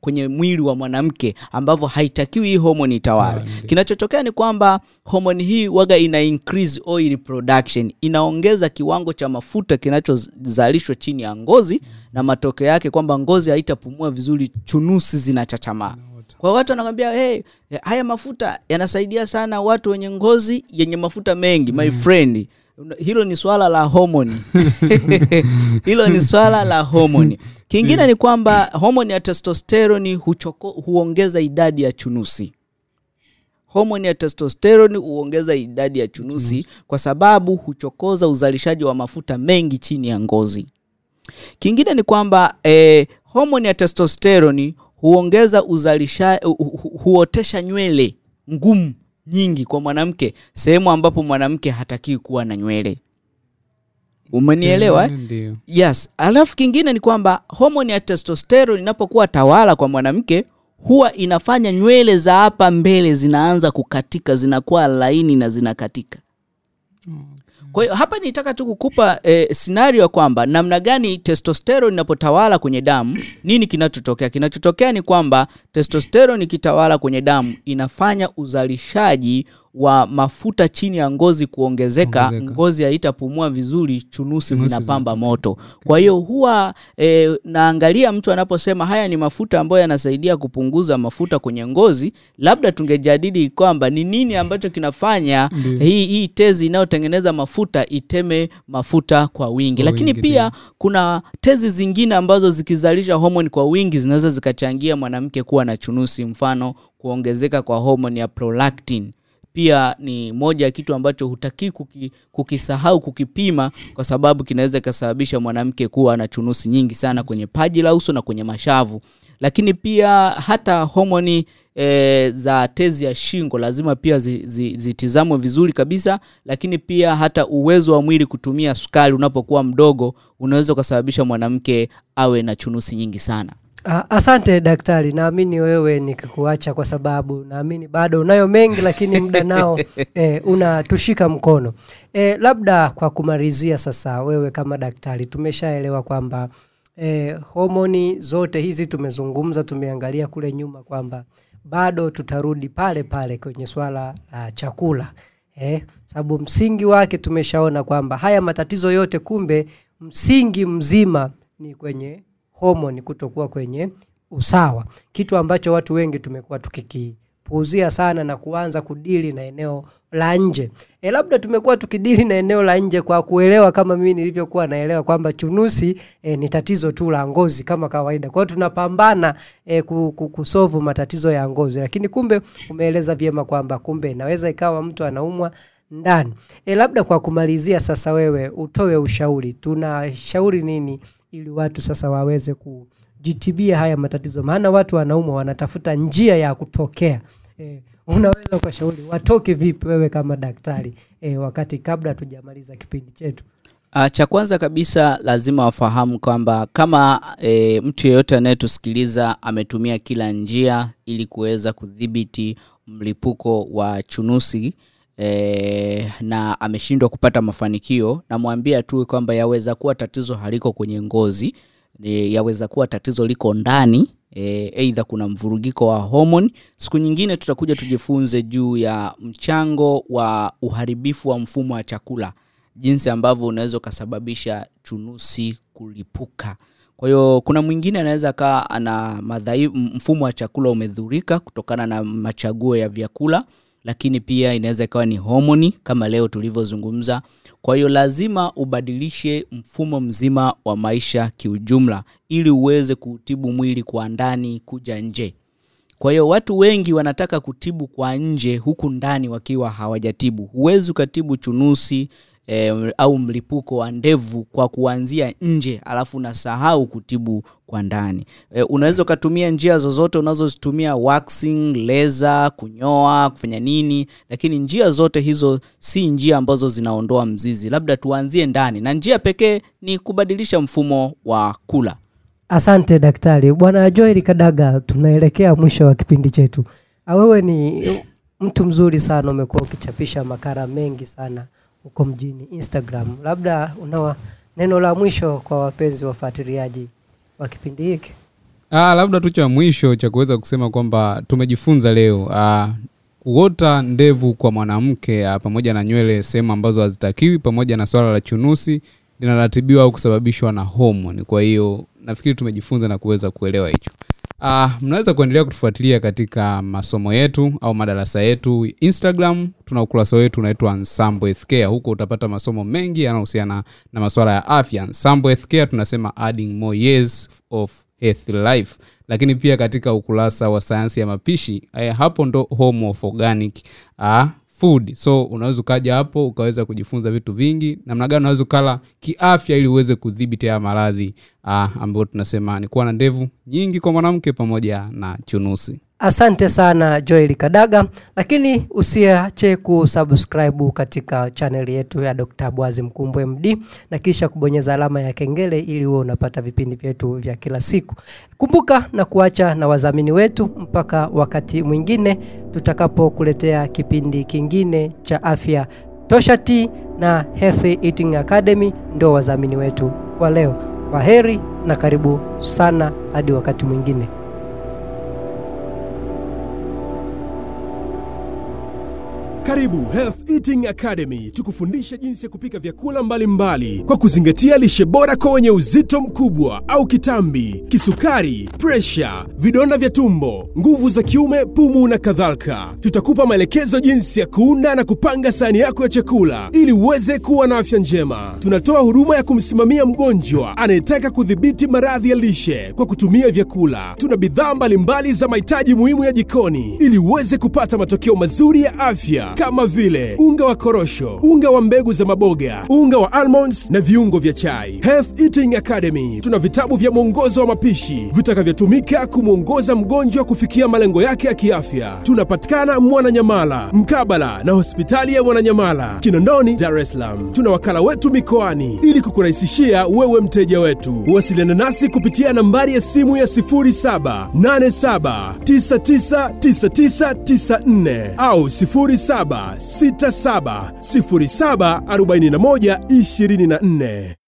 kwenye mwili wa mwanamke ambavyo haitakiwi hii homoni itawale. Kinachotokea ni kwamba homoni hii waga ina increase oil production inaongeza kiwango cha mafuta kinachozalishwa chini ya ngozi na matokeo yake kwamba ngozi haitapumua vizuri chunusi zinachachamaa kwa watu wanakwambia hey, haya mafuta yanasaidia sana watu wenye ngozi yenye mafuta mengi my friend hilo ni swala la homoni. *laughs* Hilo ni swala la homoni. Kingine ni kwamba homoni ya testosteroni huchoko, huongeza idadi ya chunusi. Homoni ya testosteroni huongeza idadi ya chunusi. kwa sababu huchokoza uzalishaji wa mafuta mengi chini ya ngozi. Kingine ni kwamba eh, homoni ya testosteroni huongeza uzalisha hu, hu, huotesha nywele ngumu nyingi kwa mwanamke sehemu ambapo mwanamke hatakiwi kuwa na nywele. Umenielewa eh? Yes. Alafu kingine ni kwamba homoni ya testosterone inapokuwa tawala kwa mwanamke huwa inafanya nywele za hapa mbele zinaanza kukatika zinakuwa laini na zinakatika kwa hiyo hapa nitaka tu kukupa eh, scenario kwamba namna gani testosterone inapotawala kwenye damu nini kinachotokea? Kinachotokea ni kwamba testosterone ikitawala kwenye damu inafanya uzalishaji wa mafuta chini ya ngozi kuongezeka Ongezeka. ngozi haitapumua vizuri chunusi Chunusi zinapamba moto. Kwa hiyo huwa e, naangalia mtu anaposema haya ni mafuta ambayo yanasaidia kupunguza mafuta kwenye ngozi labda tungejadili kwamba ni nini ambacho kinafanya hii, hii tezi inayotengeneza mafuta iteme mafuta kwa wingi. Kwa lakini wingi, pia kuna tezi zingine ambazo zikizalisha homoni kwa wingi zinaweza zikachangia mwanamke kuwa na chunusi mfano kuongezeka kwa homoni ya prolactin pia ni moja ya kitu ambacho hutakii kuki, kukisahau kukipima kwa sababu kinaweza ikasababisha mwanamke kuwa na chunusi nyingi sana kwenye paji la uso na kwenye mashavu. Lakini pia hata homoni e, za tezi ya shingo lazima pia zi, zi, vizuri kabisa. Lakini pia hata uwezo wa mwili kutumia sukari unapokuwa mdogo unaweza ukasababisha mwanamke awe na chunusi nyingi sana Asante daktari, naamini wewe nikikuacha kwa sababu naamini bado unayo mengi, lakini muda nao *laughs* eh, unatushika mkono. Eh, labda kwa kumalizia sasa, wewe kama daktari, tumeshaelewa kwamba eh, homoni zote hizi tumezungumza tumeangalia kule nyuma kwamba bado tutarudi pale pale kwenye swala la chakula eh, sababu msingi wake tumeshaona kwamba haya matatizo yote kumbe msingi mzima ni kwenye homoni kutokuwa kwenye usawa. Kitu ambacho watu wengi tumekuwa tukikipuuzia sana na kuanza kudili na eneo la nje. E, labda tumekuwa tukidili na eneo la nje kwa kuelewa kama mimi nilivyokuwa naelewa kwamba chunusi e, ni tatizo tu la ngozi kama kawaida. Kwa tunapambana e, ku- ku- kusovu matatizo ya ngozi. Lakini kumbe umeeleza vyema kwamba kumbe inaweza ikawa mtu anaumwa ndani. E, labda kwa kumalizia sasa wewe utoe ushauri. Tunashauri nini ili watu sasa waweze kujitibia haya matatizo. Maana watu wanaumwa wanatafuta njia ya kutokea. E, unaweza ukashauri watoke vipi wewe kama daktari? E, wakati kabla hatujamaliza kipindi chetu. Uh, cha kwanza kabisa lazima wafahamu kwamba kama e, mtu yeyote anayetusikiliza ametumia kila njia ili kuweza kudhibiti mlipuko wa chunusi e, na ameshindwa kupata mafanikio, namwambia tu kwamba yaweza kuwa tatizo haliko kwenye ngozi e, yaweza kuwa tatizo liko ndani e, eidha kuna mvurugiko wa homoni. Siku nyingine tutakuja tujifunze juu ya mchango wa uharibifu wa mfumo wa chakula jinsi ambavyo unaweza ukasababisha chunusi kulipuka kwa hiyo kuna mwingine anaweza kaa ana mfumo wa chakula umedhurika kutokana na machaguo ya vyakula lakini pia inaweza ikawa ni homoni kama leo tulivyozungumza. Kwa hiyo lazima ubadilishe mfumo mzima wa maisha kiujumla ili uweze kutibu mwili kwa ndani kuja nje. Kwa hiyo watu wengi wanataka kutibu kwa nje huku ndani wakiwa hawajatibu. Huwezi ukatibu chunusi e, au mlipuko wa ndevu kwa kuanzia nje alafu unasahau kutibu kwa ndani. E, unaweza ukatumia njia zozote unazozitumia waxing leza kunyoa kufanya nini lakini njia zote hizo si njia ambazo zinaondoa mzizi. Labda tuanzie ndani na njia pekee ni kubadilisha mfumo wa kula. Asante daktari. Bwana joel kadaga tunaelekea mwisho wa kipindi chetu. Ah, wewe ni mtu mzuri sana umekuwa ukichapisha makara mengi sana huko mjini instagram labda unawa neno la mwisho kwa wapenzi wafuatiliaji wa kipindi hiki Ah, labda tu cha mwisho cha kuweza kusema kwamba tumejifunza leo ah, kuota ndevu kwa mwanamke ah, pamoja na nywele sehemu ambazo hazitakiwi pamoja na swala la chunusi linaratibiwa au kusababishwa na homoni. Kwa hiyo nafikiri tumejifunza na kuweza kuelewa hicho. Uh, mnaweza kuendelea kutufuatilia katika masomo yetu au madarasa yetu Instagram. Tuna ukurasa wetu unaitwa Healthcare. Huko utapata masomo mengi yanayohusiana na masuala ya afya. Ensemble tunasema adding more years of health life. Lakini pia katika ukurasa wa sayansi ya mapishi eh, hapo ndo home of organic uh, food. So unaweza ukaja hapo ukaweza kujifunza vitu vingi. Namna gani unaweza ukala kiafya ili uweze kudhibiti haya maradhi ah, ambayo tunasema ni kuwa na ndevu nyingi kwa mwanamke pamoja na chunusi asante sana joel kadaga. Lakini usiache kusubscribe katika chaneli yetu ya dr bwazi mkumbwe md na kisha kubonyeza alama ya kengele ili uwe unapata vipindi vyetu vya kila siku. Kumbuka na kuacha na wadhamini wetu mpaka wakati mwingine tutakapokuletea kipindi kingine cha afya tosha t na healthy eating academy ndo wadhamini wetu wa leo. Kwa heri na karibu sana hadi wakati mwingine Karibu Health Eating Academy, tukufundishe jinsi ya kupika vyakula mbalimbali mbali, kwa kuzingatia lishe bora kwa wenye uzito mkubwa au kitambi, kisukari, presha, vidonda vya tumbo, nguvu za kiume, pumu na kadhalika. Tutakupa maelekezo jinsi ya kuunda na kupanga sahani yako ya chakula ili uweze kuwa na afya njema. Tunatoa huduma ya kumsimamia mgonjwa anayetaka kudhibiti maradhi ya lishe kwa kutumia vyakula. Tuna bidhaa mbalimbali za mahitaji muhimu ya jikoni ili uweze kupata matokeo mazuri ya afya kama vile unga wa korosho, unga wa mbegu za maboga, unga wa almonds na viungo vya chai. Health Eating Academy tuna vitabu vya mwongozo wa mapishi vitakavyotumika kumwongoza mgonjwa kufikia malengo yake ya kiafya. Tunapatikana Mwananyamala, mkabala na hospitali ya Mwananyamala, Kinondoni, Dar es Salaam. Tuna wakala wetu mikoani ili kukurahisishia wewe mteja wetu. Wasiliana nasi kupitia nambari ya simu ya 0787999994 au 0767074124.